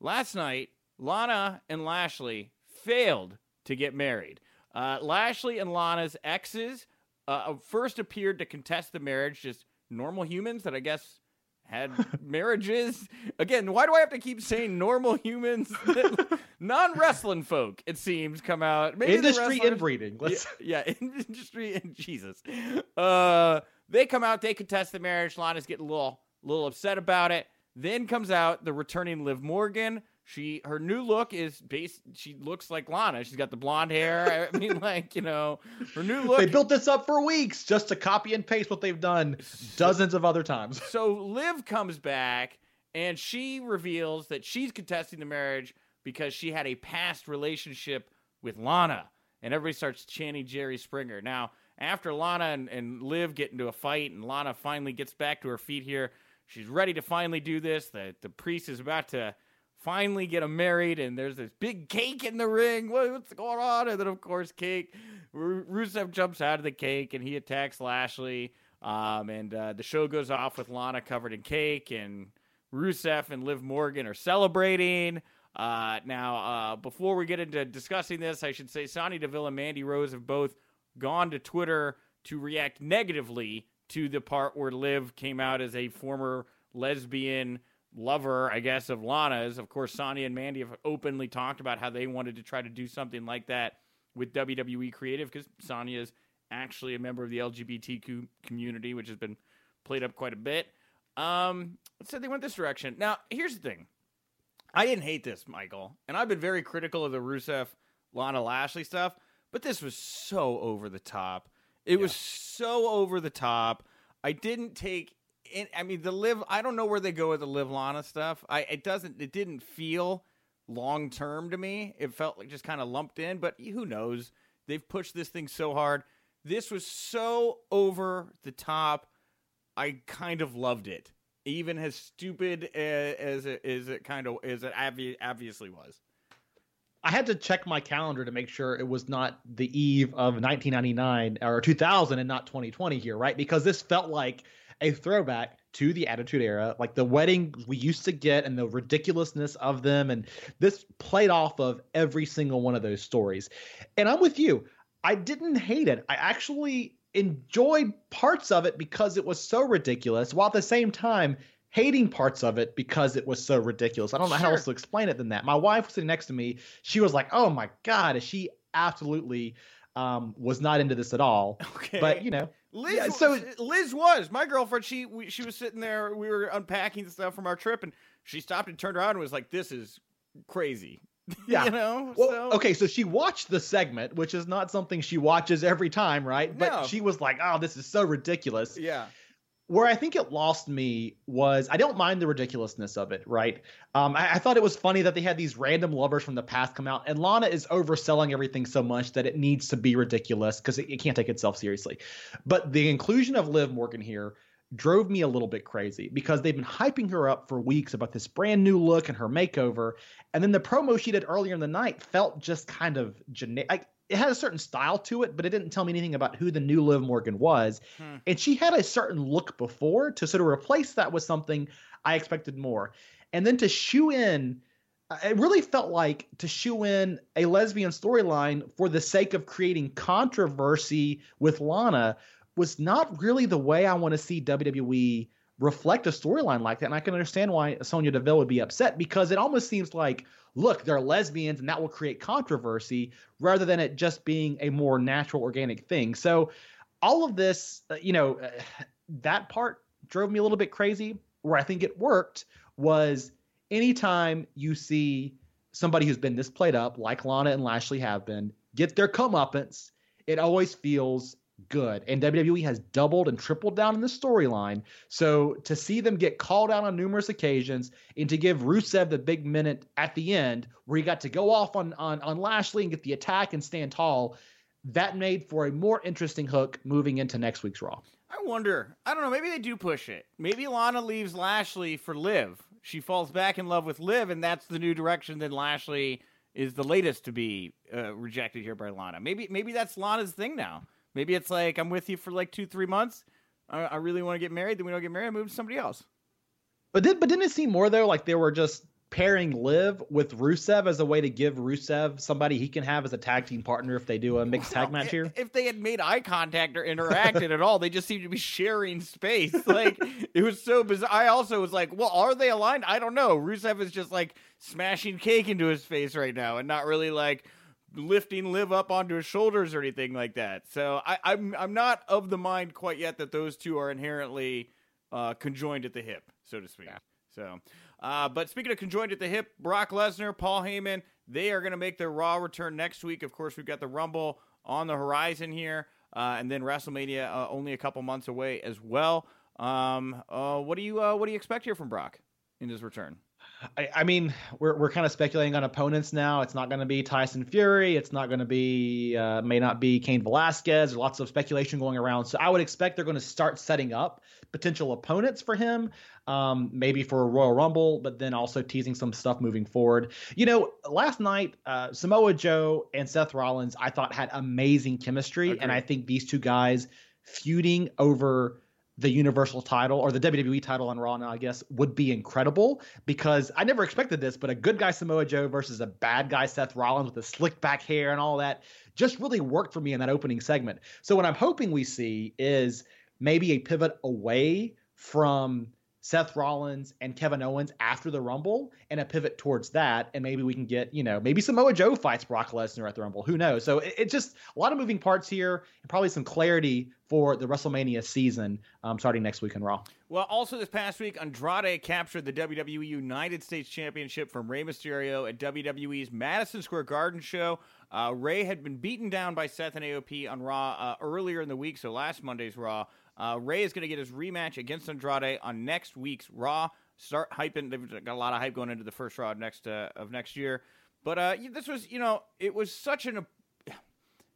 Last night, Lana and Lashley failed to get married. Uh, Lashley and Lana's exes uh, first appeared to contest the marriage, just normal humans that I guess had marriages. Again, why do I have to keep saying normal humans? Non wrestling folk, it seems, come out. Maybe industry inbreeding. Let's... Yeah, yeah, industry and Jesus. Uh, they come out, they contest the marriage. Lana's getting a little, little upset about it. Then comes out the returning Liv Morgan, she her new look is based. She looks like Lana. She's got the blonde hair. I mean, like you know, her new look. They built this up for weeks just to copy and paste what they've done dozens of other times. So Liv comes back and she reveals that she's contesting the marriage because she had a past relationship with Lana, and everybody starts chanting Jerry Springer. Now, after Lana and, and Liv get into a fight, and Lana finally gets back to her feet here, she's ready to finally do this. The the priest is about to finally get them married, and there's this big cake in the ring. what's going on? And then, of course, cake. Rusev jumps out of the cake and he attacks Lashley. Um, and uh, the show goes off with Lana covered in cake, and Rusev and Liv Morgan are celebrating. Uh, now, uh, before we get into discussing this, I should say Sonya Deville and Mandy Rose have both gone to Twitter to react negatively to the part where Liv came out as a former lesbian lover, I guess, of Lana's. Of course, Sonya and Mandy have openly talked about how they wanted to try to do something like that with WWE Creative because Sonya is actually a member of the LGBTQ community, which has been played up quite a bit. Um, so they went this direction. Now, here's the thing. I didn't hate this, Michael, and I've been very critical of the Rusev Lana Lashley stuff, but this was so over the top. It yeah. was so over the top. I didn't take I mean, the Liv. I don't know where they go with the Liv Lana stuff. I it doesn't. It didn't feel long term to me. It felt like just kind of lumped in. But who knows? They've pushed this thing so hard. This was so over the top. I kind of loved it, even as stupid eh, as it as it kind of as it obviously was. I had to check my calendar to make sure it was not the eve of 1999 or 2000 and not 2020 here, right? Because this felt like a throwback to the Attitude Era, like the wedding we used to get and the ridiculousness of them. And this played off of every single one of those stories. And I'm with you. I didn't hate it. I actually enjoyed parts of it because it was so ridiculous, while at the same time hating parts of it because it was so ridiculous. I don't know sure. how else to explain it than that. My wife was sitting next to me. She was like, "Oh my god, she absolutely um, was not into this at all?" Okay. But you know, Liz, yeah, so Liz was my girlfriend. She we, she was sitting there. We were unpacking stuff from our trip, and she stopped and turned around and was like, "This is crazy." Yeah. you know. Well, so. okay, so she watched the segment, which is not something she watches every time, right? But no. she was like, "Oh, this is so ridiculous." Yeah where I think it lost me was I don't mind the ridiculousness of it, right? Um, I, I, thought it was funny that they had these random lovers from the past come out, and Lana is overselling everything so much that it needs to be ridiculous because it, it, can't take itself seriously. But the inclusion of Liv Morgan here drove me a little bit crazy because they've been hyping her up for weeks about this brand new look and her makeover, and then the promo she did earlier in the night felt just kind of generic it had a certain style to it, but it didn't tell me anything about who the new Liv Morgan was. Hmm. And she had a certain look before to sort of replace that with something I expected more. And then to shoe in, it really felt like to shoe in a lesbian storyline for the sake of creating controversy with Lana was not really the way I want to see WWE reflect a storyline like that. And I can understand why Sonya Deville would be upset because it almost seems like look, they're lesbians and that will create controversy rather than it just being a more natural, organic thing. So, all of this, uh, you know, uh, that part drove me a little bit crazy. Where I think it worked was anytime you see somebody who's been this played up, like Lana and Lashley have been, get their comeuppance, it always feels good. And WWE has doubled and tripled down in the storyline. So to see them get called out on numerous occasions and to give Rusev the big minute at the end where he got to go off on, on, on Lashley and get the attack and stand tall, that made for a more interesting hook moving into next week's Raw. I wonder. I don't know. Maybe they do push it. Maybe Lana leaves Lashley for Liv. She falls back in love with Liv, and that's the new direction. Then Lashley is the latest to be uh, rejected here by Lana. Maybe maybe that's Lana's thing now. Maybe it's like I'm with you for like two three months. I, I really want to get married. Then we don't get married. I move to somebody else. But did but didn't it seem more though like they were just pairing Liv with Rusev as a way to give Rusev somebody he can have as a tag team partner if they do a mixed tag match here? If they had made eye contact or interacted at all, they just seemed to be sharing space. Like it was so bizarre. I also was like, well, are they aligned? I don't know. Rusev is just like smashing cake into his face right now and not really like lifting Liv up onto his shoulders or anything like that. So I, I'm I'm not of the mind quite yet that those two are inherently uh, conjoined at the hip, so to speak. Yeah. So uh, but speaking of conjoined at the hip, Brock Lesnar, Paul Heyman, they are going to make their Raw return next week. Of course, we've got the Rumble on the horizon here, uh, and then WrestleMania uh, only a couple months away as well. Um, uh, what do you uh, what do you expect here from Brock in his return? I, I, mean, we're we're kind of speculating on opponents now. It's not going to be Tyson Fury. It's not going to be uh, may not be Cain Velasquez. There's lots of speculation going around. So I would expect they're going to start setting up potential opponents for him, um, maybe for a Royal Rumble, but then also teasing some stuff moving forward. You know, last night uh, Samoa Joe and Seth Rollins I thought had amazing chemistry, and I think these two guys feuding over the Universal title or the WWE title on Raw now, I guess, would be incredible because I never expected this, but a good guy Samoa Joe versus a bad guy Seth Rollins with the slick back hair and all that just really worked for me in that opening segment. So what I'm hoping we see is maybe a pivot away from Seth Rollins and Kevin Owens after the Rumble and a pivot towards that. And maybe we can get, you know, maybe Samoa Joe fights Brock Lesnar at the Rumble. Who knows? So it's it just a lot of moving parts here and probably some clarity for the WrestleMania season um, starting next week in Raw. Well, also this past week, Andrade captured the WWE United States Championship from Rey Mysterio at WWE's Madison Square Garden show. Uh, Rey had been beaten down by Seth and AOP on Raw uh, earlier in the week, so last Monday's Raw. Uh, Rey is going to get his rematch against Andrade on next week's Raw. Start hyping. They've got a lot of hype going into the first Raw of next uh, of next year. But uh, this was, you know, it was such an it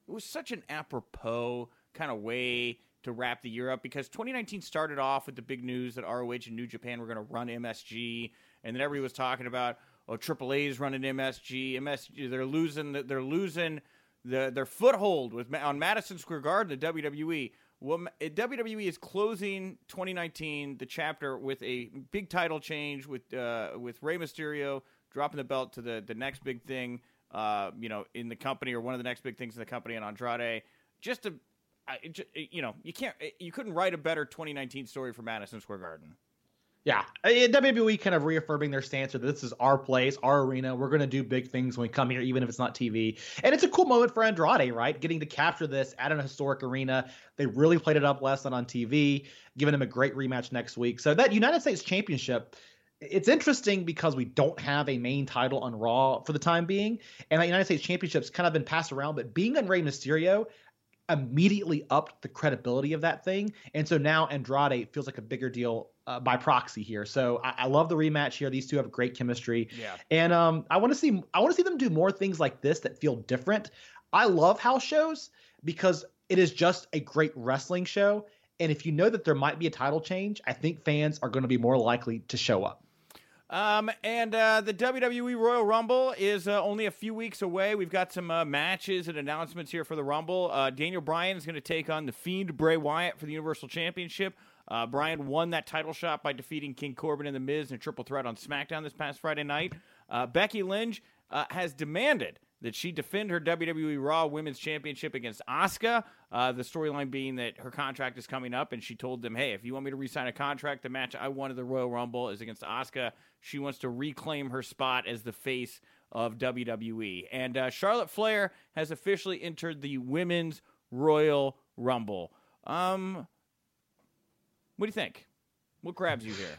was such an apropos kind of way to wrap the year up because 2019 started off with the big news that ROH and New Japan were going to run MSG, and then everybody was talking about oh AAA's running MSG, MSG they're losing they're losing the, their foothold with on Madison Square Garden, the WWE. Well, WWE is closing 2019, the chapter with a big title change with uh, with Rey Mysterio dropping the belt to the the next big thing, uh, you know, in the company or one of the next big things in the company, and Andrade. Just to, you know, you can't, you couldn't write a better 2019 story for Madison Square Garden. Yeah, WWE kind of reaffirming their stance that this is our place, our arena. We're going to do big things when we come here, even if it's not TV. And it's a cool moment for Andrade, right? Getting to capture this at an historic arena. They really played it up last night on TV, giving him a great rematch next week. So that United States Championship, it's interesting because we don't have a main title on Raw for the time being, and that United States Championship's kind of been passed around. But being on Rey Mysterio, immediately upped the credibility of that thing. And so now Andrade feels like a bigger deal uh, by proxy here. So I, I, love the rematch here. These two have great chemistry. Yeah. And um, I want to see I want to see them do more things like this that feel different. I love house shows because it is just a great wrestling show. And if you know that there might be a title change, I think fans are going to be more likely to show up. Um, and uh, the WWE Royal Rumble is uh, only a few weeks away. We've got some uh, matches and announcements here for the Rumble. Uh, Daniel Bryan is going to take on the Fiend Bray Wyatt for the Universal Championship. Uh, Bryan won that title shot by defeating King Corbin and The Miz in a triple threat on SmackDown this past Friday night. Uh, Becky Lynch has demanded that she defend her WWE Raw Women's Championship against Asuka. Uh, the storyline being that her contract is coming up, and she told them, "Hey, if you want me to re-sign a contract, the match I wanted the Royal Rumble is against Asuka. She wants to reclaim her spot as the face of WWE." And uh, Charlotte Flair has officially entered the Women's Royal Rumble. Um, what do you think? What grabs you here?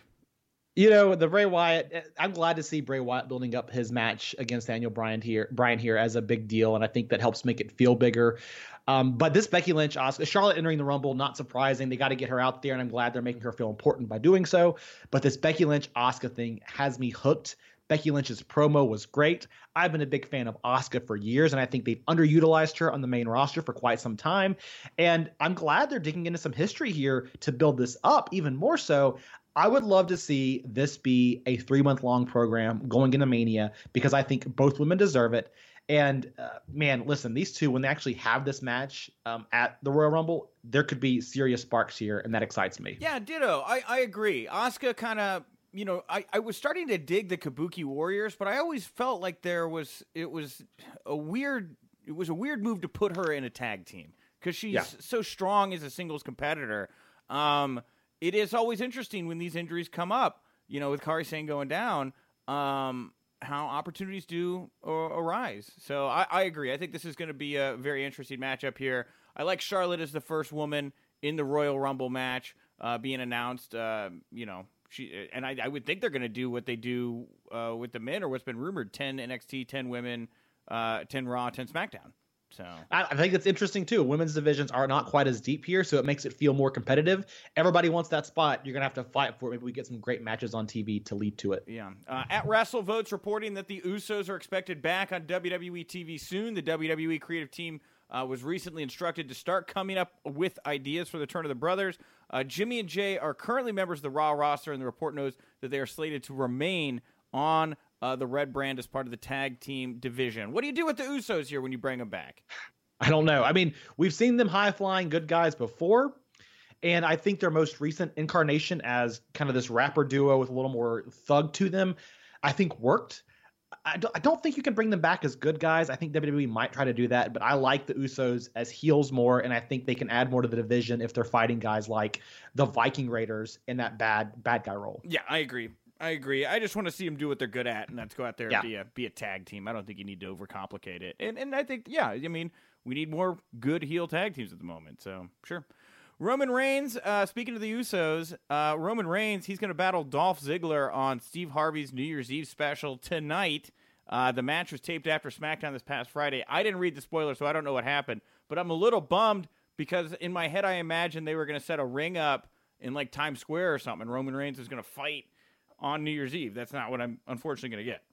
You know, the Bray Wyatt. Eh, I'm glad to see Bray Wyatt building up his match against Daniel Bryan here, Bryan here as a big deal, and I think that helps make it feel bigger. Um, but this Becky Lynch, Asuka, Charlotte entering the Rumble, not surprising. They got to get her out there, and I'm glad they're making her feel important by doing so. But this Becky Lynch Asuka thing has me hooked. Becky Lynch's promo was great. I've been a big fan of Asuka for years, and I think they've underutilized her on the main roster for quite some time. And I'm glad they're digging into some history here to build this up even more so. I would love to see this be a three month long program going into Mania because I think both women deserve it. And uh, man, listen, these two, when they actually have this match um, at the Royal Rumble, there could be serious sparks here, and that excites me. Yeah, ditto. I, I agree. Asuka kind of, you know, I, I was starting to dig the Kabuki Warriors, but I always felt like there was, it was a weird, it was a weird move to put her in a tag team because she's yeah. so strong as a singles competitor. Um, it is always interesting when these injuries come up, you know, with Kairi Sane going down. Um, how opportunities do uh, arise. So I, I, agree. I think this is going to be a very interesting matchup here. I like Charlotte as the first woman in the Royal Rumble match uh, being announced. Uh, you know, she and I, I would think they're going to do what they do uh, with the men or what's been rumored: ten NXT, ten women, uh, ten Raw, ten SmackDown. So I, I think it's interesting too. Women's divisions are not quite as deep here, so it makes it feel more competitive. Everybody wants that spot. You're gonna have to fight for it. Maybe we get some great matches on TV to lead to it. Yeah. Uh, at WrestleVotes reporting that the Usos are expected back on WWE TV soon. The WWE creative team. Uh, was recently instructed to start coming up with ideas for the turn of the brothers. Uh, Jimmy and Jay are currently members of the Raw roster, and the report knows that they are slated to remain on uh, the red brand as part of the tag team division. What do you do with the Usos here when you bring them back? I don't know. I mean, we've seen them high flying good guys before. And I think their most recent incarnation as kind of this rapper duo with a little more thug to them, I think worked. I don't, I don't think you can bring them back as good guys. I think WWE might try to do that, but I like the Usos as heels more, and I think they can add more to the division if they're fighting guys like the Viking Raiders in that bad bad guy role. Yeah, I agree. I agree. I just want to see them do what they're good at, and that's go out there yeah. and be a be a tag team. I don't think you need to overcomplicate it. And and I think yeah, I mean we need more good heel tag teams at the moment. So sure. Roman Reigns, uh, speaking of the Usos, uh, Roman Reigns, he's going to battle Dolph Ziggler on Steve Harvey's New Year's Eve special tonight. Uh, the match was taped after SmackDown this past Friday. I didn't read the spoiler, so I don't know what happened, but I'm a little bummed because in my head I imagined they were going to set a ring up in like Times Square or something. Roman Reigns is going to fight on New Year's Eve. That's not what I'm unfortunately going to get.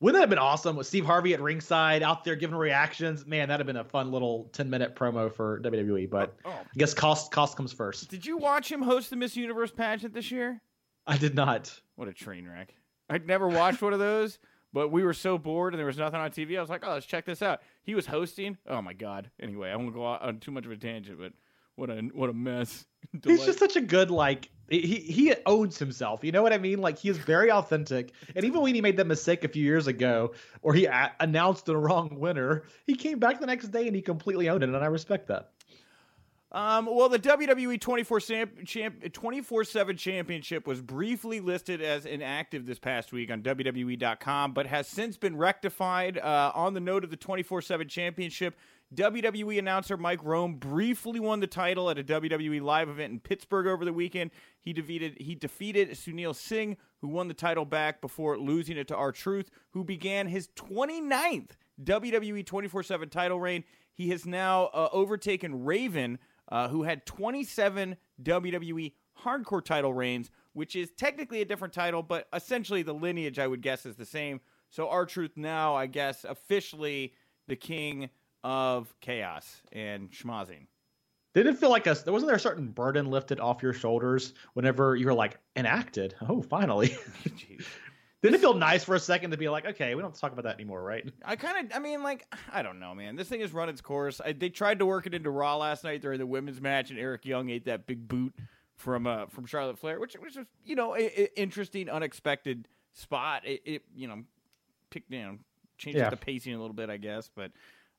Wouldn't that have been awesome with Steve Harvey at ringside out there giving reactions? Man, that'd have been a fun little 10 minute promo for WWE. But oh, oh. I guess cost cost comes first. Did you watch him host the Miss Universe pageant this year? I did not. What a train wreck. I'd never watched one of those, but we were so bored and there was nothing on TV. I was like, oh, let's check this out. He was hosting. Oh my god. Anyway, I won't go on too much of a tangent, but what a what a mess. He's just such a good like he he owns himself. You know what I mean? Like he is very authentic. And even when he made that mistake a few years ago, or he a- announced the wrong winner, he came back the next day and he completely owned it, and I respect that. Um, well, the WWE 24 champ, 24 7 championship was briefly listed as inactive this past week on WWE.com, but has since been rectified. Uh, on the note of the 24 7 championship, WWE announcer Mike Rome briefly won the title at a WWE live event in Pittsburgh over the weekend. He defeated he defeated Sunil Singh, who won the title back before losing it to R-Truth, who began his 29th WWE 24/7 title reign. He has now uh, overtaken Raven, uh, who had 27 WWE Hardcore title reigns, which is technically a different title, but essentially the lineage I would guess is the same. So R-Truth now, I guess, officially the king of chaos and schmozzing. Did it feel like a there wasn't there a certain burden lifted off your shoulders whenever you were like enacted? Oh, finally. Didn't it feel nice for a second to be like, okay, we don't talk about that anymore, right? I kind of, I mean, like, I don't know, man. This thing has run its course. I, they tried to work it into Raw last night during the women's match, and Eric Young ate that big boot from uh from Charlotte Flair, which which was you know a, a interesting, unexpected spot. It, it you know picked you know changes yeah. the pacing a little bit, I guess, but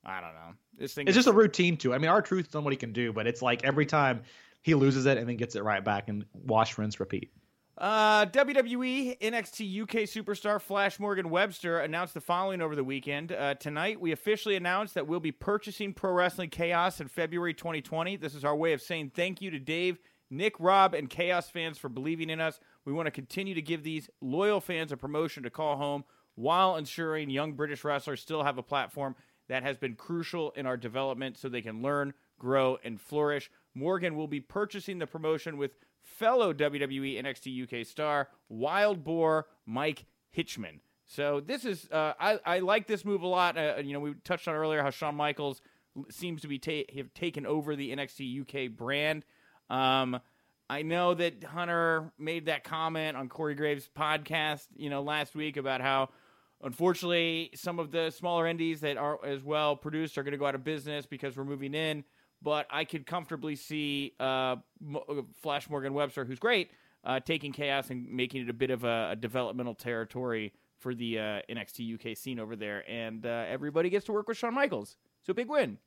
I don't know. This thing It's is... just a routine too. I mean, R-Truth, done what he can do, but it's like every time he loses it and then gets it right back and wash, rinse, repeat. Uh, WWE NXT UK superstar Flash Morgan Webster announced the following over the weekend. Uh, tonight, we officially announced that we'll be purchasing Pro Wrestling Chaos in February 2020. This is our way of saying thank you to Dave, Nick, Rob, and Chaos fans for believing in us. We want to continue to give these loyal fans a promotion to call home while ensuring young British wrestlers still have a platform that has been crucial in our development so they can learn, grow, and flourish. Morgan will be purchasing the promotion with fellow WWE NXT UK star Wild Boar Mike Hitchman. So this is uh, I, I like this move a lot. Uh, you know, we touched on earlier how Shawn Michaels seems to be ta- have taken over the NXT UK brand. Um, I know that Hunter made that comment on Corey Graves' podcast, you know, last week about how unfortunately some of the smaller indies that aren't as well produced are going to go out of business because we're moving in. But I could comfortably see uh, Flash Morgan Webster, who's great, uh, taking chaos and making it a bit of a, a developmental territory for the uh, NXT UK scene over there, and uh, everybody gets to work with Shawn Michaels. So big win.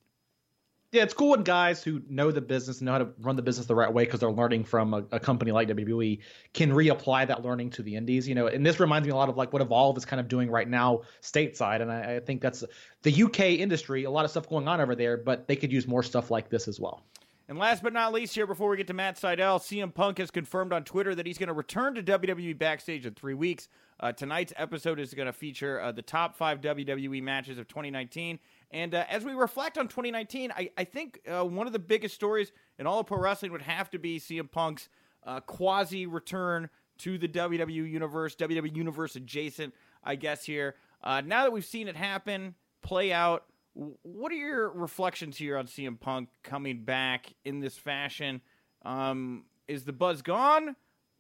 Yeah, it's cool when guys who know the business and know how to run the business the right way because they're learning from a, a, company like WWE can reapply that learning to the indies. You know, and this reminds me a lot of like what Evolve is kind of doing right now stateside, and I, I think that's the UK industry. A lot of stuff going on over there, but they could use more stuff like this as well. And last but not least, here before we get to Matt Sydal, CM Punk has confirmed on Twitter that he's going to return to WWE backstage in three weeks. Uh, tonight's episode is going to feature uh, the top five WWE matches of 2019. And uh, as we reflect on 2019, I, I think uh, one of the biggest stories in all of pro wrestling would have to be CM Punk's uh, quasi return to the WWE universe, WWE universe adjacent, I guess, here. Uh, now that we've seen it happen, play out, what are your reflections here on CM Punk coming back in this fashion? Um, is the buzz gone?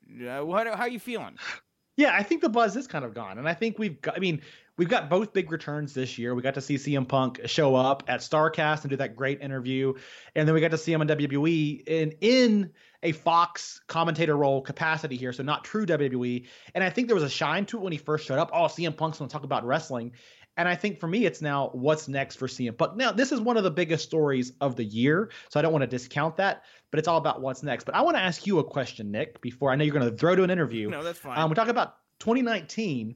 Uh, what, how are you feeling? Yeah, I think the buzz is kind of gone, and I think we've got. I mean, we've got both big returns this year. We got to see CM Punk show up at Starcast and do that great interview, and then we got to see him on WWE in in a Fox commentator role capacity here, so not true WWE. And I think there was a shine to it when he first showed up. Oh, CM Punk's going to talk about wrestling, and I think for me, it's now what's next for CM Punk. Now, this is one of the biggest stories of the year, so I don't want to discount that, but it's all about what's next. But I want to ask you a question, Nick, before I know you're going to throw to an interview. No, that's fine. Um, we're talking about 2019.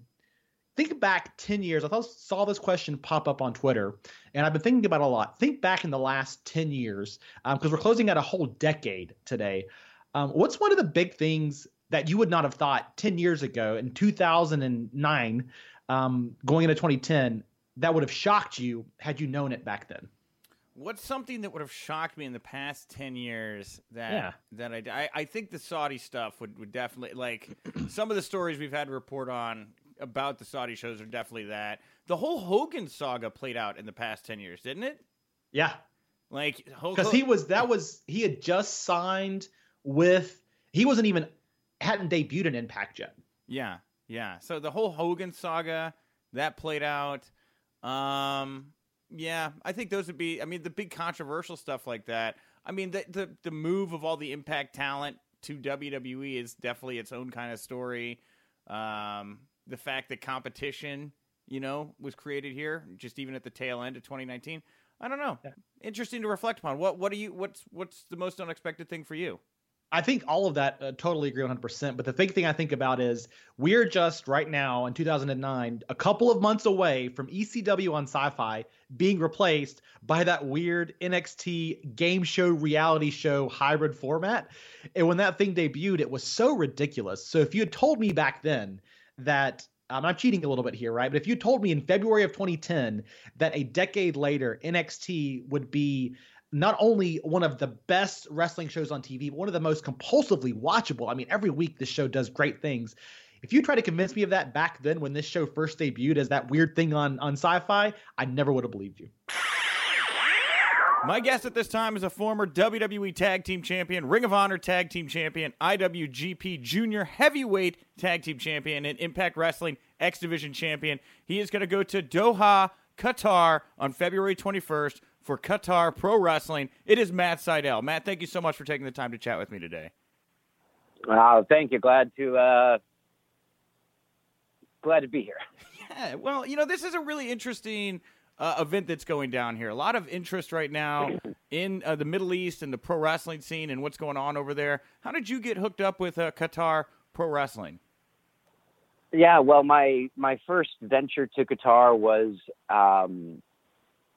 Think back 10 years. I thought, saw this question pop up on Twitter, and I've been thinking about it a lot. Think back in the last 10 years, because um, we're closing out a whole decade today. Um, what's one of the big things that you would not have thought 10 years ago in 2009 um, going into 2010 that would have shocked you had you known it back then? What's something that would have shocked me in the past ten years that yeah. that I, I, I think the Saudi stuff would, would definitely like some of the stories we've had to report on about the Saudi shows are definitely that the whole Hogan saga played out in the past ten years, didn't it? Yeah, like because he was that was he had just signed with he wasn't even hadn't debuted in Impact yet. Yeah, yeah. So the whole Hogan saga that played out. Um, yeah, I think those would be. I mean, the big controversial stuff like that. I mean, the the, the move of all the Impact talent to WWE is definitely its own kind of story. Um, the fact that competition, you know, was created here, just even at the tail end of 2019. I don't know. Yeah. Interesting to reflect upon. What what do you what's what's the most unexpected thing for you? I think all of that uh, totally agree 100%. But the big thing I think about is we're just right now in 2009, a couple of months away from ECW on sci fi being replaced by that weird NXT game show, reality show hybrid format. And when that thing debuted, it was so ridiculous. So if you had told me back then that I'm cheating a little bit here, right? But if you told me in February of 2010 that a decade later NXT would be not only one of the best wrestling shows on TV, but one of the most compulsively watchable. I mean, every week this show does great things. If you try to convince me of that back then when this show first debuted as that weird thing on on sci-fi, I never would have believed you. My guest at this time is a former WWE Tag Team Champion, Ring of Honor Tag Team Champion, IWGP Junior Heavyweight Tag Team Champion, and Impact Wrestling X Division Champion. He is going to go to Doha, Qatar on February 21st for Qatar Pro Wrestling. It is Matt Sydal. Matt, thank you so much for taking the time to chat with me today. Uh, thank you. Glad to uh, glad to be here. Yeah, well, you know, this is a really interesting uh, event that's going down here. A lot of interest right now in uh, the Middle East and the pro wrestling scene and what's going on over there. How did you get hooked up with uh, Qatar Pro Wrestling? Yeah, well, my my first venture to Qatar was um,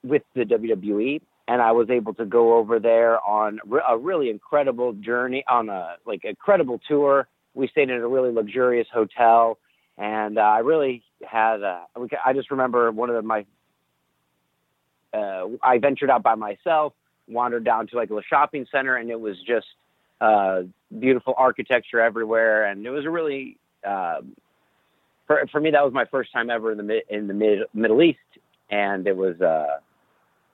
with the WWE, and I was able to go over there on a really incredible journey on a like incredible tour we stayed in a really luxurious hotel, and uh, I really had. A, I just remember one of my. Uh, I ventured out by myself, wandered down to like a shopping center, and it was just uh, beautiful architecture everywhere, and it was a really. Uh, for for me, that was my first time ever in the in the mid, Middle East, and it was.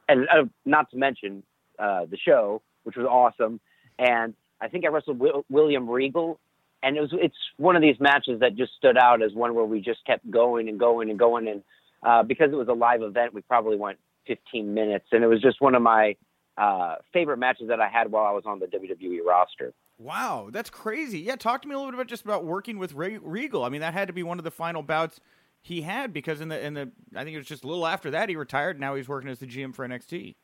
And uh, not to mention uh, the show, which was awesome, and I think I wrestled Will, William Regal, and it was it's one of these matches that just stood out as one where we just kept going and going and going, and uh, because it was a live event, we probably went 15 minutes, and it was just one of my uh, favorite matches that I had while I was on the WWE roster. Wow, that's crazy. Yeah, talk to me a little bit about just about working with Regal. I mean, that had to be one of the final bouts he had because in the in the I think it was just a little after that he retired. Now he's working as the GM for NXT.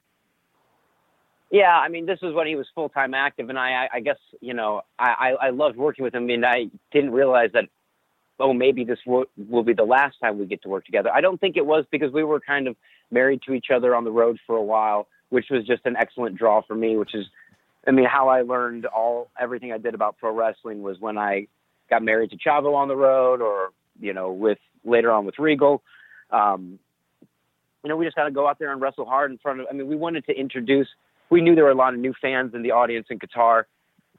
Yeah, I mean, this was when he was full time active, and I, I guess you know, I, I loved working with him, and I didn't realize that. Oh, maybe this will, will be the last time we get to work together. I don't think it was because we were kind of married to each other on the road for a while, which was just an excellent draw for me. Which is, I mean, how I learned all everything I did about pro wrestling was when I got married to Chavo on the road, or you know, with later on with Regal. Um, you know, we just got to go out there and wrestle hard in front of. I mean, we wanted to introduce we knew there were a lot of new fans in the audience in Qatar,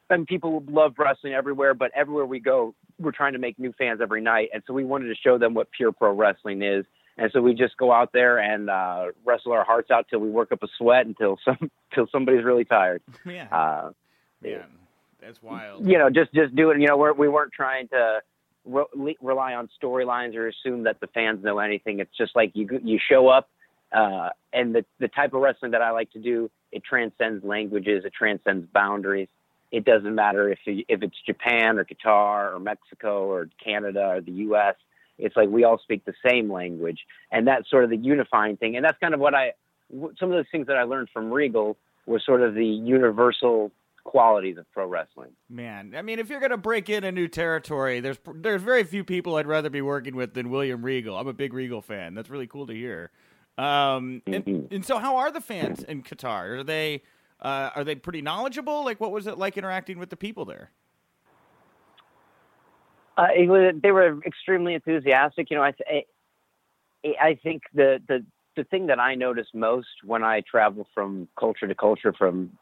and people love wrestling everywhere. But everywhere we go, we're trying to make new fans every night, and so we wanted to show them what pure pro wrestling is. And so we just go out there and uh, wrestle our hearts out till we work up a sweat until some till somebody's really tired. Yeah, uh, yeah, that's wild. You know, just just do it. You know, we're, we weren't trying to re- rely on storylines or assume that the fans know anything. It's just like you you show up, uh, and the the type of wrestling that I like to do it transcends languages. It transcends boundaries. It doesn't matter if if it's Japan or Qatar or Mexico or Canada or the U.S. It's like we all speak the same language, and that's sort of the unifying thing. And that's kind of what I some of those things that I learned from Regal were sort of the universal qualities of pro wrestling. Man, I mean, if you're gonna break in a new territory, there's there's very few people I'd rather be working with than William Regal. I'm a big Regal fan. That's really cool to hear. Um, and, mm-hmm. and so, how are the fans in Qatar? Are they uh, are they pretty knowledgeable? Like, what was it like interacting with the people there? Uh, was, they were extremely enthusiastic. You know, I th- I think the the the thing that I notice most when I travel from culture to culture, from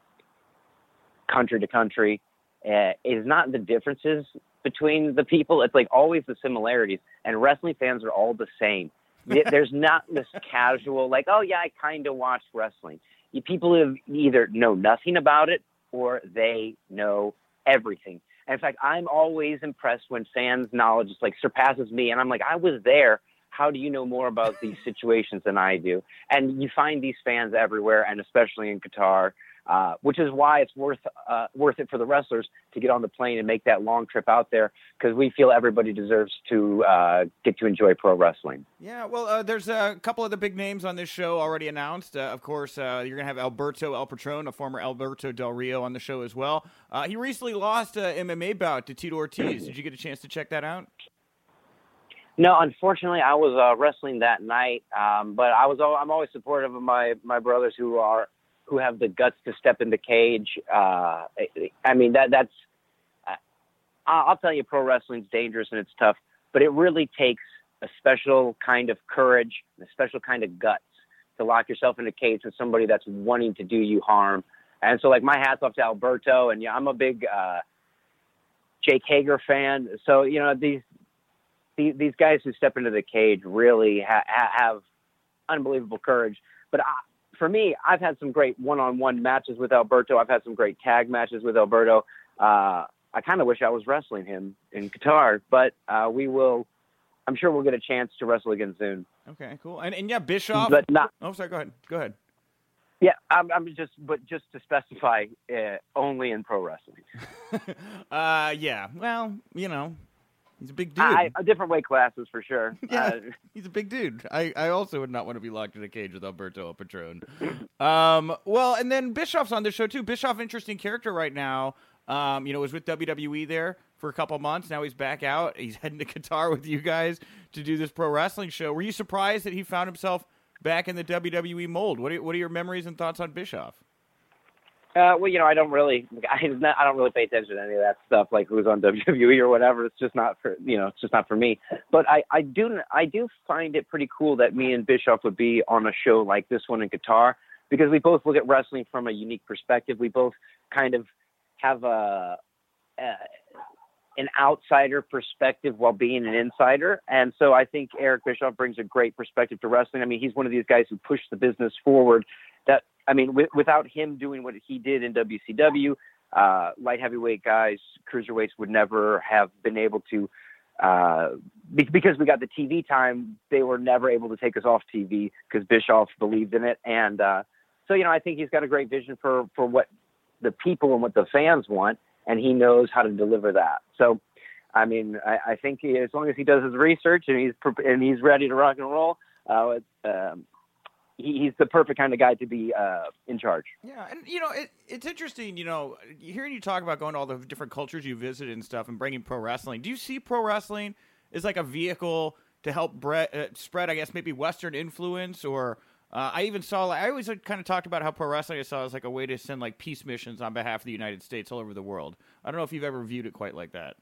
country to country, uh, is not the differences between the people. It's like always the similarities. And wrestling fans are all the same. There's not this casual, like, oh, yeah, I kind of watch wrestling. People have either know nothing about it or they know everything. And in fact, I'm always impressed when fans' knowledge is like surpasses me. And I'm like, I was there. How do you know more about these situations than I do? And you find these fans everywhere, and especially in Qatar. Uh, which is why it's worth uh, worth it for the wrestlers to get on the plane and make that long trip out there because we feel everybody deserves to uh, get to enjoy pro wrestling. Yeah, well, uh, there's a couple of the big names on this show already announced. Uh, of course, you're going to have Alberto El Patron, a former Alberto Del Rio, on the show as well. he recently lost an MMA bout to Tito Ortiz. Did you get a chance to check that out? No, unfortunately, I was wrestling that night, um, but I was I'm always supportive of my my brothers who are who have the guts to step in the cage. Uh, I mean, that that's. Uh, I'll tell you, pro wrestling's dangerous and it's tough, but it really takes a special kind of courage, a special kind of guts to lock yourself in a cage with somebody that's wanting to do you harm. And so, like, my hats off to Alberto, and yeah, I'm a big uh, Jake Hager fan. So, you know, these these, these guys who step into the cage really ha- have unbelievable courage. But I, for me, I've had some great one-on-one matches with Alberto. I've had some great tag matches with Alberto. Uh, I kind of wish I was wrestling him in Qatar, but uh, we will. I'm sure we'll get a chance to wrestle again soon. Okay, cool. And and yeah, Bischoff. But not. Oh, sorry. Go ahead. Go ahead. Yeah, I'm, I'm just, but just to specify, uh, only in pro wrestling. uh, yeah. Well, you know, He's a big dude. I, different weight classes for sure. yeah, uh, he's a big dude. I, I also would not want to be locked in a cage with Alberto Patron. um, well, and then Bischoff's on the show too. Bischoff, interesting character right now. Um, you know, was with WWE there for a couple months. Now he's back out. He's heading to Qatar with you guys to do this pro wrestling show. Were you surprised that he found himself back in the WWE mold? What are, what are your memories and thoughts on Bischoff? Uh, well, you know, I don't really, I, I don't really pay attention to any of that stuff, like who's on WWE or whatever. It's just not for, you know, it's just not for me. But I, I do, I do find it pretty cool that me and Bischoff would be on a show like this one in Qatar because we both look at wrestling from a unique perspective. We both kind of have a, a an outsider perspective while being an insider. And so I think Eric Bischoff brings a great perspective to wrestling. I mean, he's one of these guys who pushed the business forward that I mean, w- without him doing what he did in WCW, uh, light heavyweight guys, cruiserweights would never have been able to. Uh, be- because we got the TV time, they were never able to take us off TV because Bischoff believed in it, and uh, so you know, I think he's got a great vision for for what the people and what the fans want, and he knows how to deliver that. So, I mean, I, I think he, as long as he does his research and he's and he's ready to rock and roll, uh, um, he, he's the perfect kind of guy to be uh, in charge. Yeah, and you know it, it's interesting. You know, hearing you talk about going to all the different cultures you visited and stuff, and bringing pro wrestling. Do you see pro wrestling as like a vehicle to help bre- uh, spread, I guess, maybe Western influence or uh, I even saw. Like, I always kind of talked about how pro wrestling I saw as like a way to send like peace missions on behalf of the United States all over the world. I don't know if you've ever viewed it quite like that.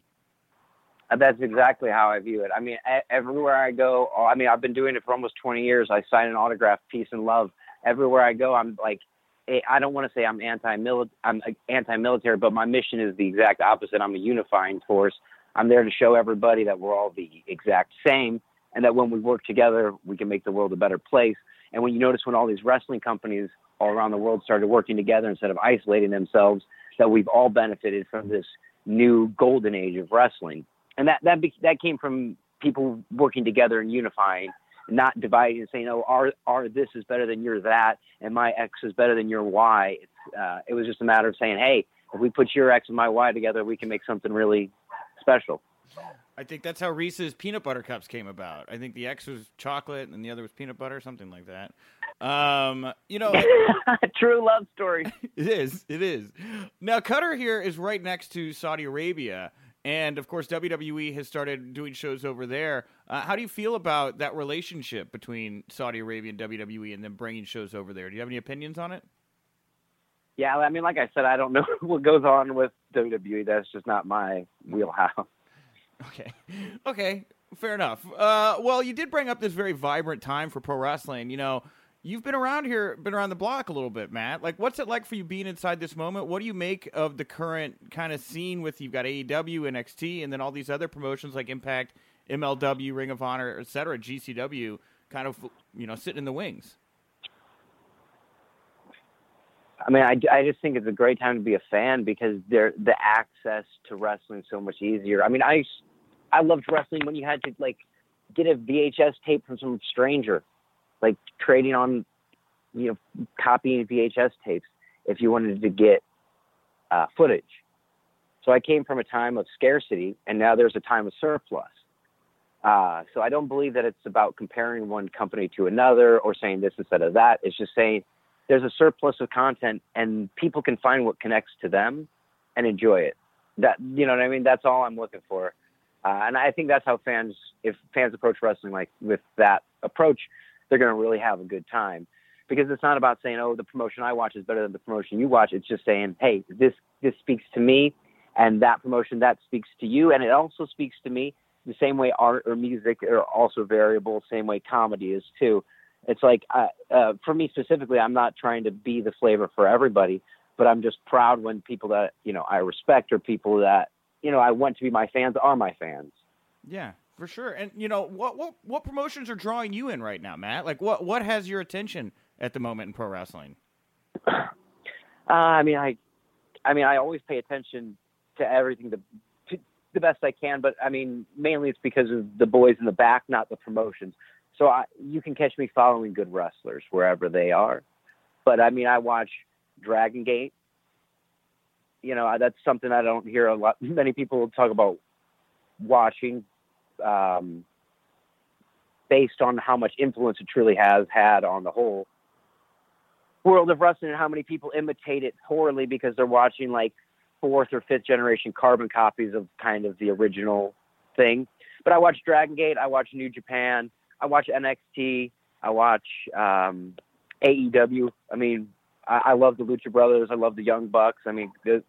That's exactly how I view it. I mean, everywhere I go, oh, I mean, I've been doing it for almost 20 years. I sign an autograph, peace and love. Everywhere I go, I'm like, eh, I don't want to say I'm anti-military, I'm anti-military, but my mission is the exact opposite. I'm a unifying force. I'm there to show everybody that we're all the exact same, and that when we work together, we can make the world a better place. And when you notice when all these wrestling companies all around the world started working together instead of isolating themselves, that we've all benefited from this new golden age of wrestling and that that be, that came from people working together and unifying, not dividing and saying, "Oh, our our this is better than your that, and my X is better than your Y." It's, uh, it was just a matter of saying, "Hey, if we put your X and my Y together, we can make something really special." I think that's how Reese's peanut butter cups came about. I think the X was chocolate and the other was peanut butter, something like that. Um, you know, true love story. it is. It is. Now, Qatar here is right next to Saudi Arabia. And of course, WWE has started doing shows over there. Uh, how do you feel about that relationship between Saudi Arabia and WWE and then bringing shows over there? Do you have any opinions on it? Yeah, I mean, like I said, I don't know what goes on with WWE. That's just not my wheelhouse. Okay. Okay. Fair enough. Uh, well, you did bring up this very vibrant time for pro wrestling. You know, You've been around here, been around the block a little bit, Matt. Like, what's it like for you being inside this moment? What do you make of the current kind of scene with you've got AEW, and NXT, and then all these other promotions like Impact, MLW, Ring of Honor, et cetera, GCW, kind of you know sitting in the wings? I mean, I, I just think it's a great time to be a fan because there the access to wrestling is so much easier. I mean, I I loved wrestling when you had to like get a VHS tape from some stranger like trading on, you know, copying VHS tapes if you wanted to get uh, footage. So I came from a time of scarcity, and now there's a time of surplus. Uh, so I don't believe that it's about comparing one company to another or saying this instead of that. It's just saying there's a surplus of content, and people can find what connects to them and enjoy it. That you know what I mean? That's all I'm looking for. Uh, and I think that's how fans, if fans approach wrestling like with that approach, they're going to really have a good time because it's not about saying, oh, the promotion I watch is better than the promotion you watch. It's just saying, hey, this this speaks to me, and that promotion that speaks to you, and it also speaks to me the same way art or music are also variable, same way comedy is too. It's like uh, uh, for me specifically, I'm not trying to be the flavor for everybody, but I'm just proud when people that you know I respect or people that you know I want to be my fans are my fans. Yeah, for sure. And you know what what what promotions are drawing you in right now, Matt? Like what what has your attention at the moment in pro wrestling? Uh, I mean, I I mean, I always pay attention to everything the to the best I can, but I mean, mainly it's because of the boys in the back, not the promotions. So I, you can catch me following good wrestlers wherever they are. But I mean, I watch Dragon Gate. You know, that's something I don't hear a lot. Many people talk about watching um, based on how much influence it truly has had on the whole world of wrestling and how many people imitate it poorly because they're watching like fourth or fifth generation carbon copies of kind of the original thing. But I watch Dragon Gate, I watch New Japan, I watch NXT, I watch um, AEW. I mean, I, I love the Lucha Brothers. I love the Young Bucks. I mean, the,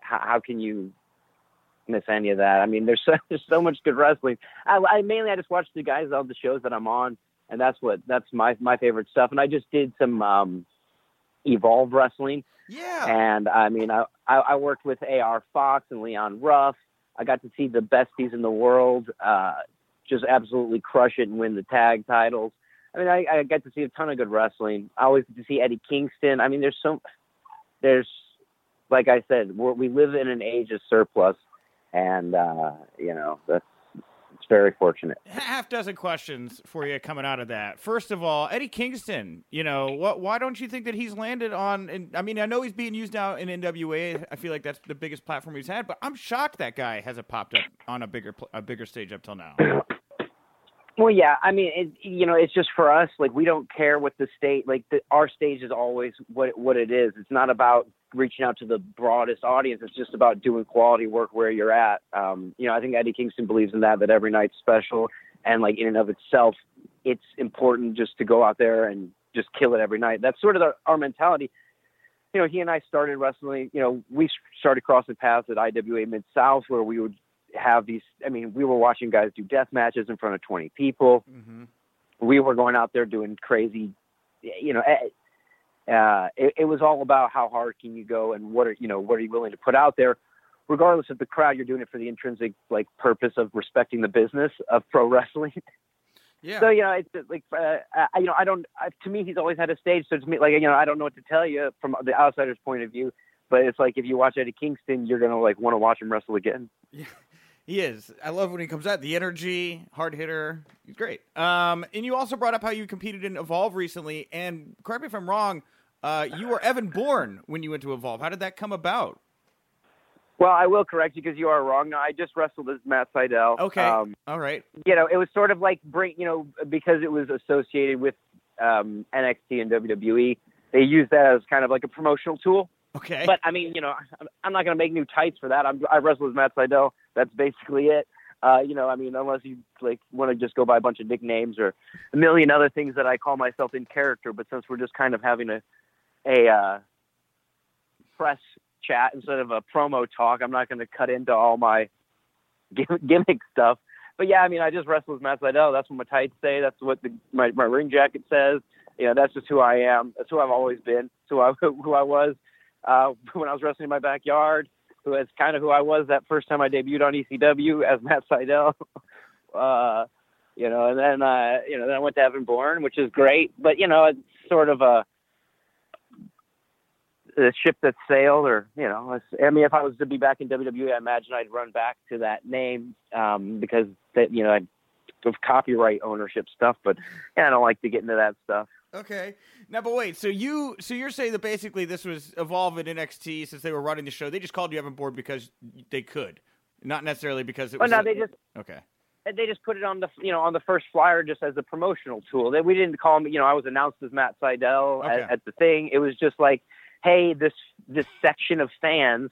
how, how can you miss any of that? I mean, there's so, there's so much good wrestling. I, I mainly I just watch the guys on the shows that I'm on, and that's what that's my my favorite stuff. And I just did some um, Evolve wrestling. Yeah. And I mean, I, I, I worked with AR Fox and Leon Ruff. I got to see the besties in the world uh, just absolutely crush it and win the tag titles. I mean, I, I got to see a ton of good wrestling. I always get to see Eddie Kingston. I mean, there's so, there's, like I said, we're, we live in an age of surplus, and uh, you know that's it's very fortunate. half dozen questions for you coming out of that. First of all, Eddie Kingston, you know, what? Why don't you think that he's landed on? And I mean, I know he's being used now in NWA. I feel like that's the biggest platform he's had, but I'm shocked that guy hasn't popped up on a bigger a bigger stage up till now. Well, yeah, I mean, it, you know, it's just for us. Like, we don't care what the state. Like, the, our stage is always what what it is. It's not about reaching out to the broadest audience. It's just about doing quality work where you're at. Um, you know, I think Eddie Kingston believes in that. That every night's special, and like in and of itself, it's important just to go out there and just kill it every night. That's sort of the, our mentality. You know, he and I started wrestling. You know, we started crossing paths at IWA Mid South, where we would have these. I mean, we were watching guys do death matches in front of 20 people. Mm-hmm. We were going out there doing crazy, you know. Uh, it, it was all about how hard can you go and what are you know what are you willing to put out there, regardless of the crowd. You're doing it for the intrinsic like purpose of respecting the business of pro wrestling. Yeah. So you know, it's like uh, I, you know, I don't. I, to me, he's always had a stage. So to me, like you know, I don't know what to tell you from the outsider's point of view. But it's like if you watch Eddie Kingston, you're gonna like want to watch him wrestle again. Yeah. He is. I love when he comes out. The energy, hard hitter. He's great. Um, and you also brought up how you competed in Evolve recently. And correct me if I'm wrong. Uh, you were Evan Bourne when you went to Evolve. How did that come about? Well, I will correct you because you are wrong. No, I just wrestled as Matt Sydal. Okay. Um, All right. you know, it was sort of like bring, you know, because it was associated with um, NXT and WWE. They used that as kind of like a promotional tool. Okay. But I mean, you know, I'm- I'm not going to make new tights for that. I'm, I wrestle as Matt Sydal. That's basically it. Uh, you know, I mean, unless you like want to just go by a bunch of nicknames or a million other things that I call myself in character. But since we're just kind of having a a uh, press chat instead of a promo talk, I'm not going to cut into all my gimmick stuff. But yeah, I mean, I just wrestle as Matt Sydal. That's what my tights say. That's what the, my my ring jacket says. You know, that's just who I am. That's who I've always been. That's who I who I was uh, when I was wrestling in my backyard. Who is kind of who I was that first time I debuted on ECW as Matt Sydal. uh, you know, and then uh, you know, then I went to Evan Bourne, which is great. But you know, it's sort of a a ship that sailed, or you know, I mean, if I was to be back in WWE, I imagine I'd run back to that name um, because that you know, I'd, of copyright ownership stuff. But yeah, I don't like to get into that stuff. Okay. Now, but wait. So you, so you're saying that basically this was Evolve in NXT since they were running the show. They just called you Evan Bourne because they could, not necessarily because it was. no, a- they just okay. they just put it on the you know on the first flyer just as a promotional tool. That we didn't call me. You know, I was announced as Matt Sydal Okay. at, at the thing. It was just like, hey, this this section of fans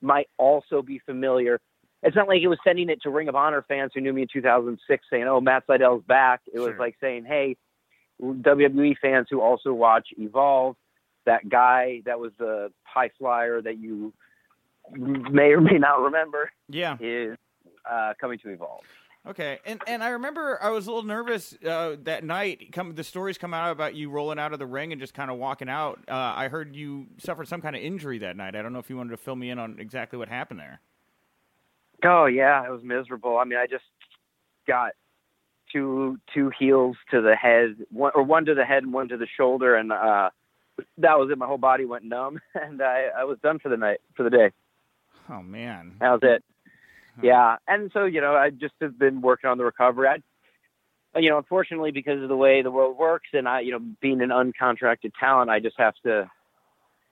might also be familiar. It's not like it was sending it to Ring of Honor fans who knew me in 2006 saying, "Oh, Matt Sydal's back." It was like saying, "Hey, WWE fans who also watch Evolve, that guy that was the high flyer that you may or may not remember Yeah. is uh, coming to Evolve." Okay, and and I remember I was a little nervous uh, that night. Come the stories come out about you rolling out of the ring and just kind of walking out. Uh, I heard you suffered some kind of injury that night. I don't know if you wanted to fill me in on exactly what happened there. Oh yeah, it was miserable. I mean, I just got two two heels to the head, one or one to the head and one to the shoulder, and uh, that was it. My whole body went numb, and I, I was done for the night for the day. Oh man. That was it. Yeah, and so you know, I just have been working on the recovery. I, you know, unfortunately, because of the way the world works, and I, you know, being an uncontracted talent, I just have to,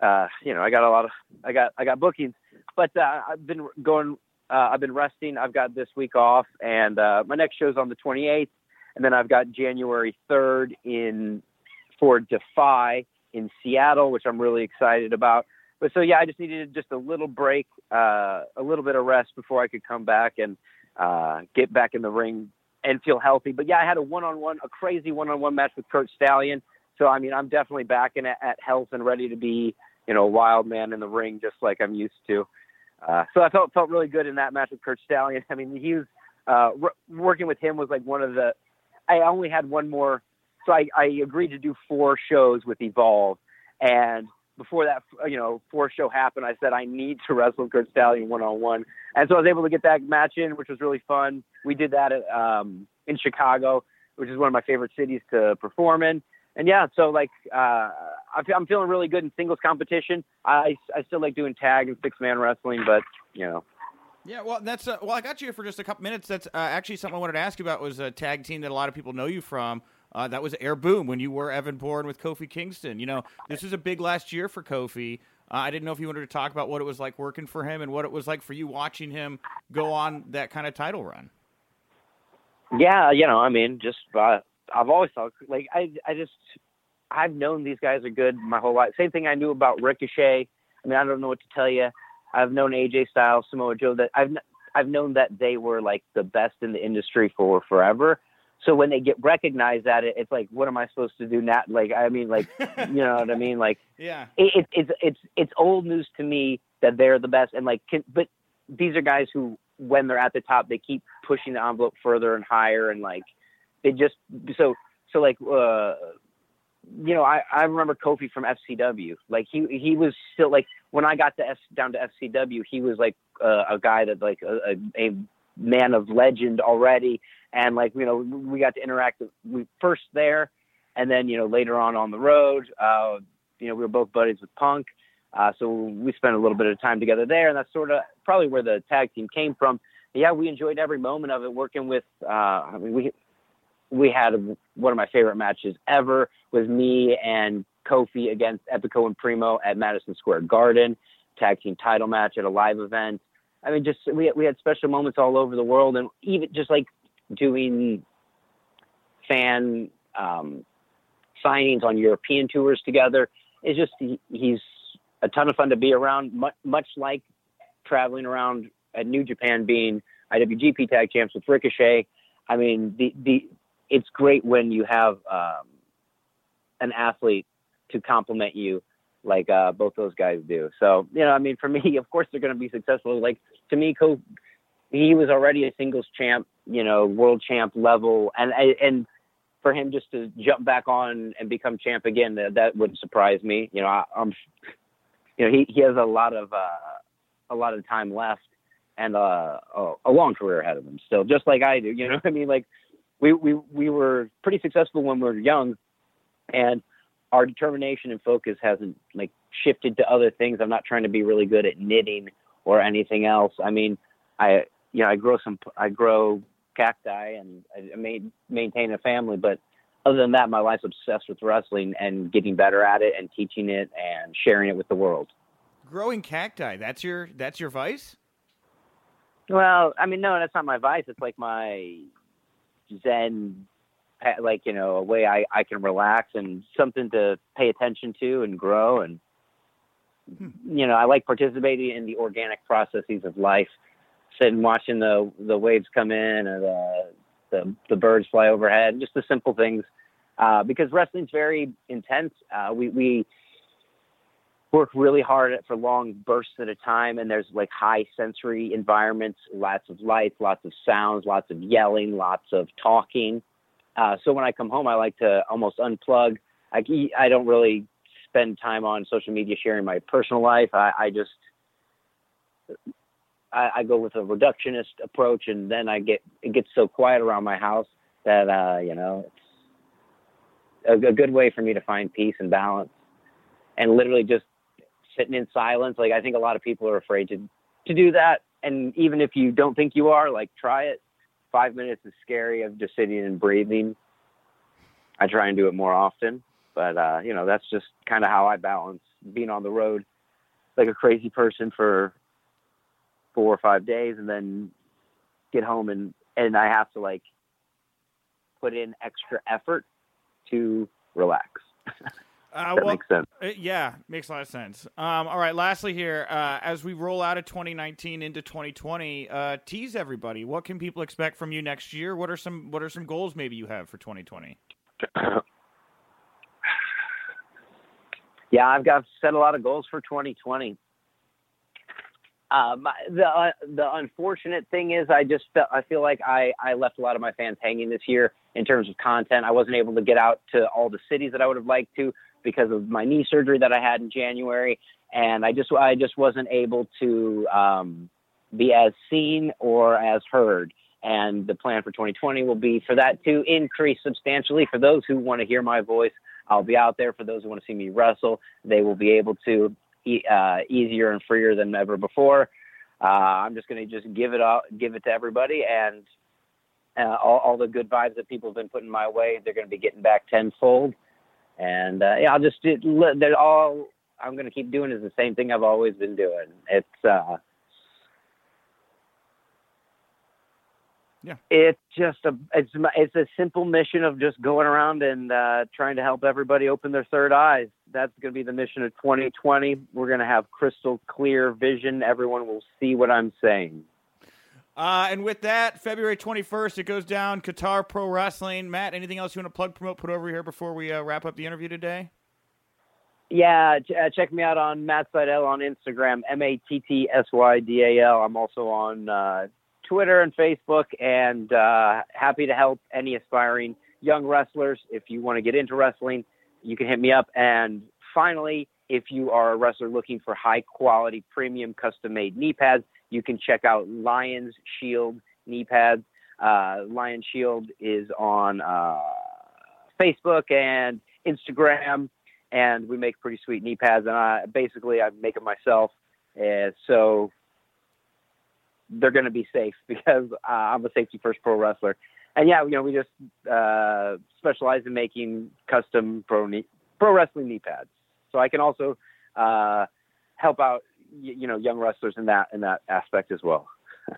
uh, you know, I got a lot of, I got, I got bookings, but uh, I've been going, uh, I've been resting. I've got this week off, and uh, my next show's on the 28th, and then I've got January 3rd in for Defy in Seattle, which I'm really excited about. But so yeah, I just needed just a little break, uh, a little bit of rest before I could come back and uh, get back in the ring and feel healthy. But yeah, I had a one-on-one, a crazy one-on-one match with Curt Stallion. so I mean, I'm definitely back in at, at health and ready to be, you know, a wild man in the ring, just like I'm used to. Uh, so I felt felt really good in that match with Curt Stallion. I mean, he was uh, working with him was like one of the. I only had one more, so I, I agreed to do four shows with Evolve, and before that, you know, four show happened, I said I need to wrestle Curt Stallion one on one, and so I was able to get that match in, which was really fun. We did that at, um, in Chicago, which is one of my favorite cities to perform in. And yeah, so like uh, I'm feeling really good in singles competition. I I still like doing tag and six man wrestling, but you know, yeah, well, that's uh, well. I got you for just a couple minutes. That's uh, actually something I wanted to ask you about. Was a tag team that a lot of people know you from. Uh, that was Air Boom when you were Evan Bourne with Kofi Kingston. You know, this is a big last year for Kofi. Uh, I didn't know if you wanted to talk about what it was like working for him and what it was like for you watching him go on that kind of title run. Yeah, you know, I mean, just uh, I've always thought like I I just I've known these guys are good my whole life. Same thing I knew about Ricochet. I mean, I don't know what to tell you. I've known AJ Styles, Samoa Joe. That I've I've known that they were like the best in the industry for forever. So when they get recognized at it, it's like, what am I supposed to do now? Like, I mean, like, you know what I mean? Like, yeah, it, it, it's it's it's old news to me that they're the best, and like, can, but these are guys who, when they're at the top, they keep pushing the envelope further and higher, and like, they just so so like, uh, you know, I, I remember Kofi from FCW. Like he he was still like when I got to F, down to FCW, he was like uh, a guy that like a, a, a man of legend already, and like you know we got to interact we first there, and then you know later on on the road. Uh, you know we were both buddies with Punk, uh, so we spent a little bit of time together there, and that's sort of probably where the tag team came from. Yeah, we enjoyed every moment of it working with. Uh, I mean we we had one of my favorite matches ever was me and Kofi against Epico and Primo at Madison Square Garden, tag team title match at a live event. I mean, just we we had special moments all over the world, and even just like doing fan um, signings on European tours together. It's just he, he's a ton of fun to be around. Much, much like traveling around at New Japan, being IWGP Tag Champs with Ricochet. I mean, the the it's great when you have um, an athlete to complement you like uh, both those guys do. So, you know, I mean, for me, of course, they're going to be successful. Like to me, Kofi, he was already a singles champ, you know, world champ level, and and for him just to jump back on and become champ again, that, that would surprise me. You know, I, I'm, you know, he he has a lot of uh, a lot of time left and uh, a long career ahead of him still, just like I do. You know, I mean, like we we we were pretty successful when we were young, and our determination and focus hasn't like shifted to other things. I'm not trying to be really good at knitting or anything else. I mean, I you know I grow some I grow cacti and I made, maintain a family, but other than that, my life's obsessed with wrestling and getting better at it and teaching it and sharing it with the world. Growing cacti, that's your that's your vice? Well, I mean, no, that's not my vice. It's like my zen like you know a way I, I can relax and something to pay attention to and grow and hmm. you know I like participating in the organic processes of life sitting watching the the waves come in or the the, the birds fly overhead just the simple things uh, because wrestling's very intense uh, we we work really hard for long bursts at a time and there's like high sensory environments lots of lights lots of sounds lots of yelling lots of talking uh, so when I come home, I like to almost unplug. I, I don't really spend time on social media sharing my personal life. I, I just I, I go with a reductionist approach, and then I get it gets so quiet around my house that uh, you know it's a, a good way for me to find peace and balance, and literally just sitting in silence. Like I think a lot of people are afraid to to do that, and even if you don't think you are, like try it five minutes is scary of just sitting and breathing. I try and do it more often, but uh, you know that's just kind of how I balance being on the road like a crazy person for four or five days, and then get home and and I have to like put in extra effort to relax. Uh, that well, makes sense. Uh, yeah, makes a lot of sense. Um, all right, lastly here, uh, as we roll out of 2019 into 2020, uh, tease everybody. What can people expect from you next year? What are some What are some goals maybe you have for 2020? Yeah, I've got set a lot of goals for 2020. Um, the uh, the unfortunate thing is, I just felt, I feel like I I left a lot of my fans hanging this year in terms of content. I wasn't able to get out to all the cities that I would have liked to because of my knee surgery that I had in January, and I just I just wasn't able to um, be as seen or as heard. And the plan for 2020 will be for that to increase substantially. For those who want to hear my voice, I'll be out there. For those who want to see me wrestle, they will be able to uh, easier and freer than ever before. Uh, I'm just going to just give it all, give it to everybody, and uh, all, all, the good vibes that people have been putting my way, they're going to be getting back tenfold. And uh, yeah, I'll just they're all I'm going to keep doing is the same thing I've always been doing. It's uh, Yeah. It's just a it's it's a simple mission of just going around and uh, trying to help everybody open their third eyes. That's going to be the mission of 2020. We're going to have crystal clear vision. Everyone will see what I'm saying. Uh, and with that, February 21st, it goes down Qatar Pro Wrestling. Matt, anything else you want to plug, promote, put over here before we uh, wrap up the interview today? Yeah, ch- uh, check me out on Matt Sydal on Instagram, M A T T S Y D A L. I'm also on uh, Twitter and Facebook, and uh, happy to help any aspiring young wrestlers. If you want to get into wrestling, you can hit me up. And finally, if you are a wrestler looking for high quality, premium, custom made knee pads, you can check out Lions Shield knee pads. Uh, Lion Shield is on uh, Facebook and Instagram, and we make pretty sweet knee pads. And I basically I make them myself. Uh, so they're going to be safe because uh, I'm a safety first pro wrestler. And yeah, you know, we just uh, specialize in making custom pro knee, pro wrestling knee pads. So I can also uh, help out, you know, young wrestlers in that in that aspect as well.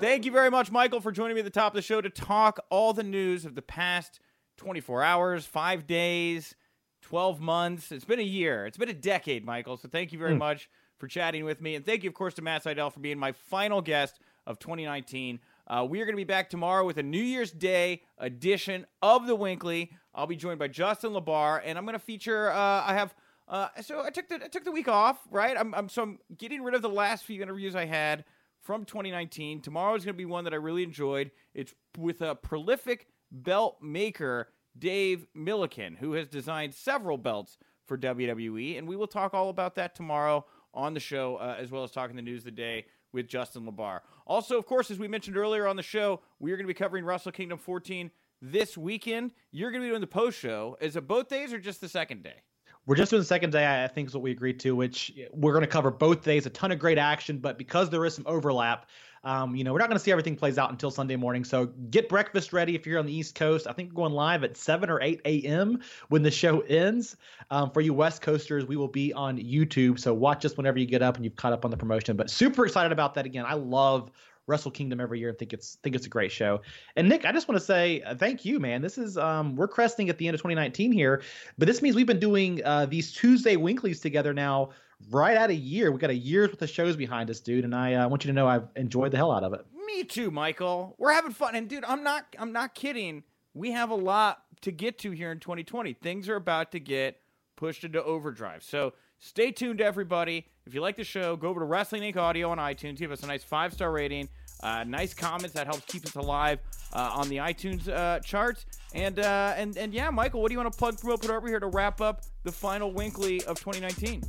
Thank you very much, Michael, for joining me at the top of the show to talk all the news of the past 24 hours, five days, 12 months. It's been a year. It's been a decade, Michael. So thank you very mm. much for chatting with me. And thank you, of course, to Matt Sydal for being my final guest of 2019. Uh, we are going to be back tomorrow with a New Year's Day edition of the Winkley. I'll be joined by Justin LaBar, and I'm going to feature. Uh, I have. Uh, so I took the I took the week off, right? I'm, I'm so I'm getting rid of the last few interviews I had from 2019. Tomorrow is going to be one that I really enjoyed. It's with a prolific belt maker, Dave Millican, who has designed several belts for WWE, and we will talk all about that tomorrow on the show, uh, as well as talking the news of the day with Justin LaBar. Also, of course, as we mentioned earlier on the show, we are going to be covering Wrestle Kingdom 14 this weekend. You're going to be doing the post show. Is it both days or just the second day? We're just doing the second day, I think is what we agreed to, which we're going to cover both days. A ton of great action, but because there is some overlap, um, you know, we're not going to see everything plays out until Sunday morning. So get breakfast ready if you're on the East Coast. I think we're going live at 7 or 8 a.m. when the show ends. Um, for you West Coasters, we will be on YouTube. So watch us whenever you get up and you've caught up on the promotion. But super excited about that again. I love Wrestle Kingdom every year and think it's think it's a great show. And Nick, I just want to say uh, thank you, man. This is um, we're cresting at the end of 2019 here, but this means we've been doing uh, these Tuesday Winkleys together now right at a year. We got a year's worth of shows behind us, dude, and I uh, want you to know I've enjoyed the hell out of it. Me too, Michael. We're having fun, and dude, I'm not I'm not kidding. We have a lot to get to here in 2020. Things are about to get pushed into overdrive. So stay tuned, everybody. If you like the show, go over to Wrestling Inc. Audio on iTunes. Give us a nice five star rating. Uh, nice comments that helps keep us alive uh, on the iTunes uh, charts. And uh, and and yeah, Michael, what do you want to plug, promote, put over here to wrap up the final Winkley of 2019?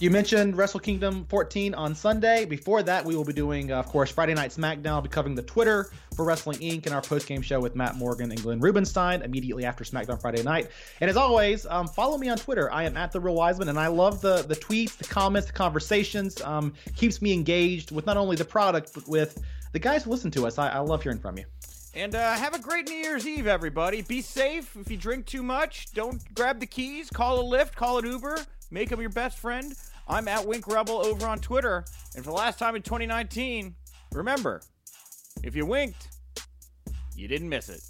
You mentioned Wrestle Kingdom 14 on Sunday. Before that, we will be doing, uh, of course, Friday Night SmackDown. I'll be covering the Twitter for Wrestling Inc. and our post-game show with Matt Morgan and Glenn Rubenstein immediately after SmackDown Friday night. And as always, um, follow me on Twitter. I am at the Real Wiseman, and I love the the tweets, the comments, the conversations. Um, keeps me engaged with not only the product but with the guys who listen to us. I, I love hearing from you. And uh, have a great New Year's Eve, everybody. Be safe. If you drink too much, don't grab the keys. Call a Lyft. Call an Uber. Make them your best friend. I'm at Wink Rebel over on Twitter. And for the last time in 2019, remember, if you winked, you didn't miss it.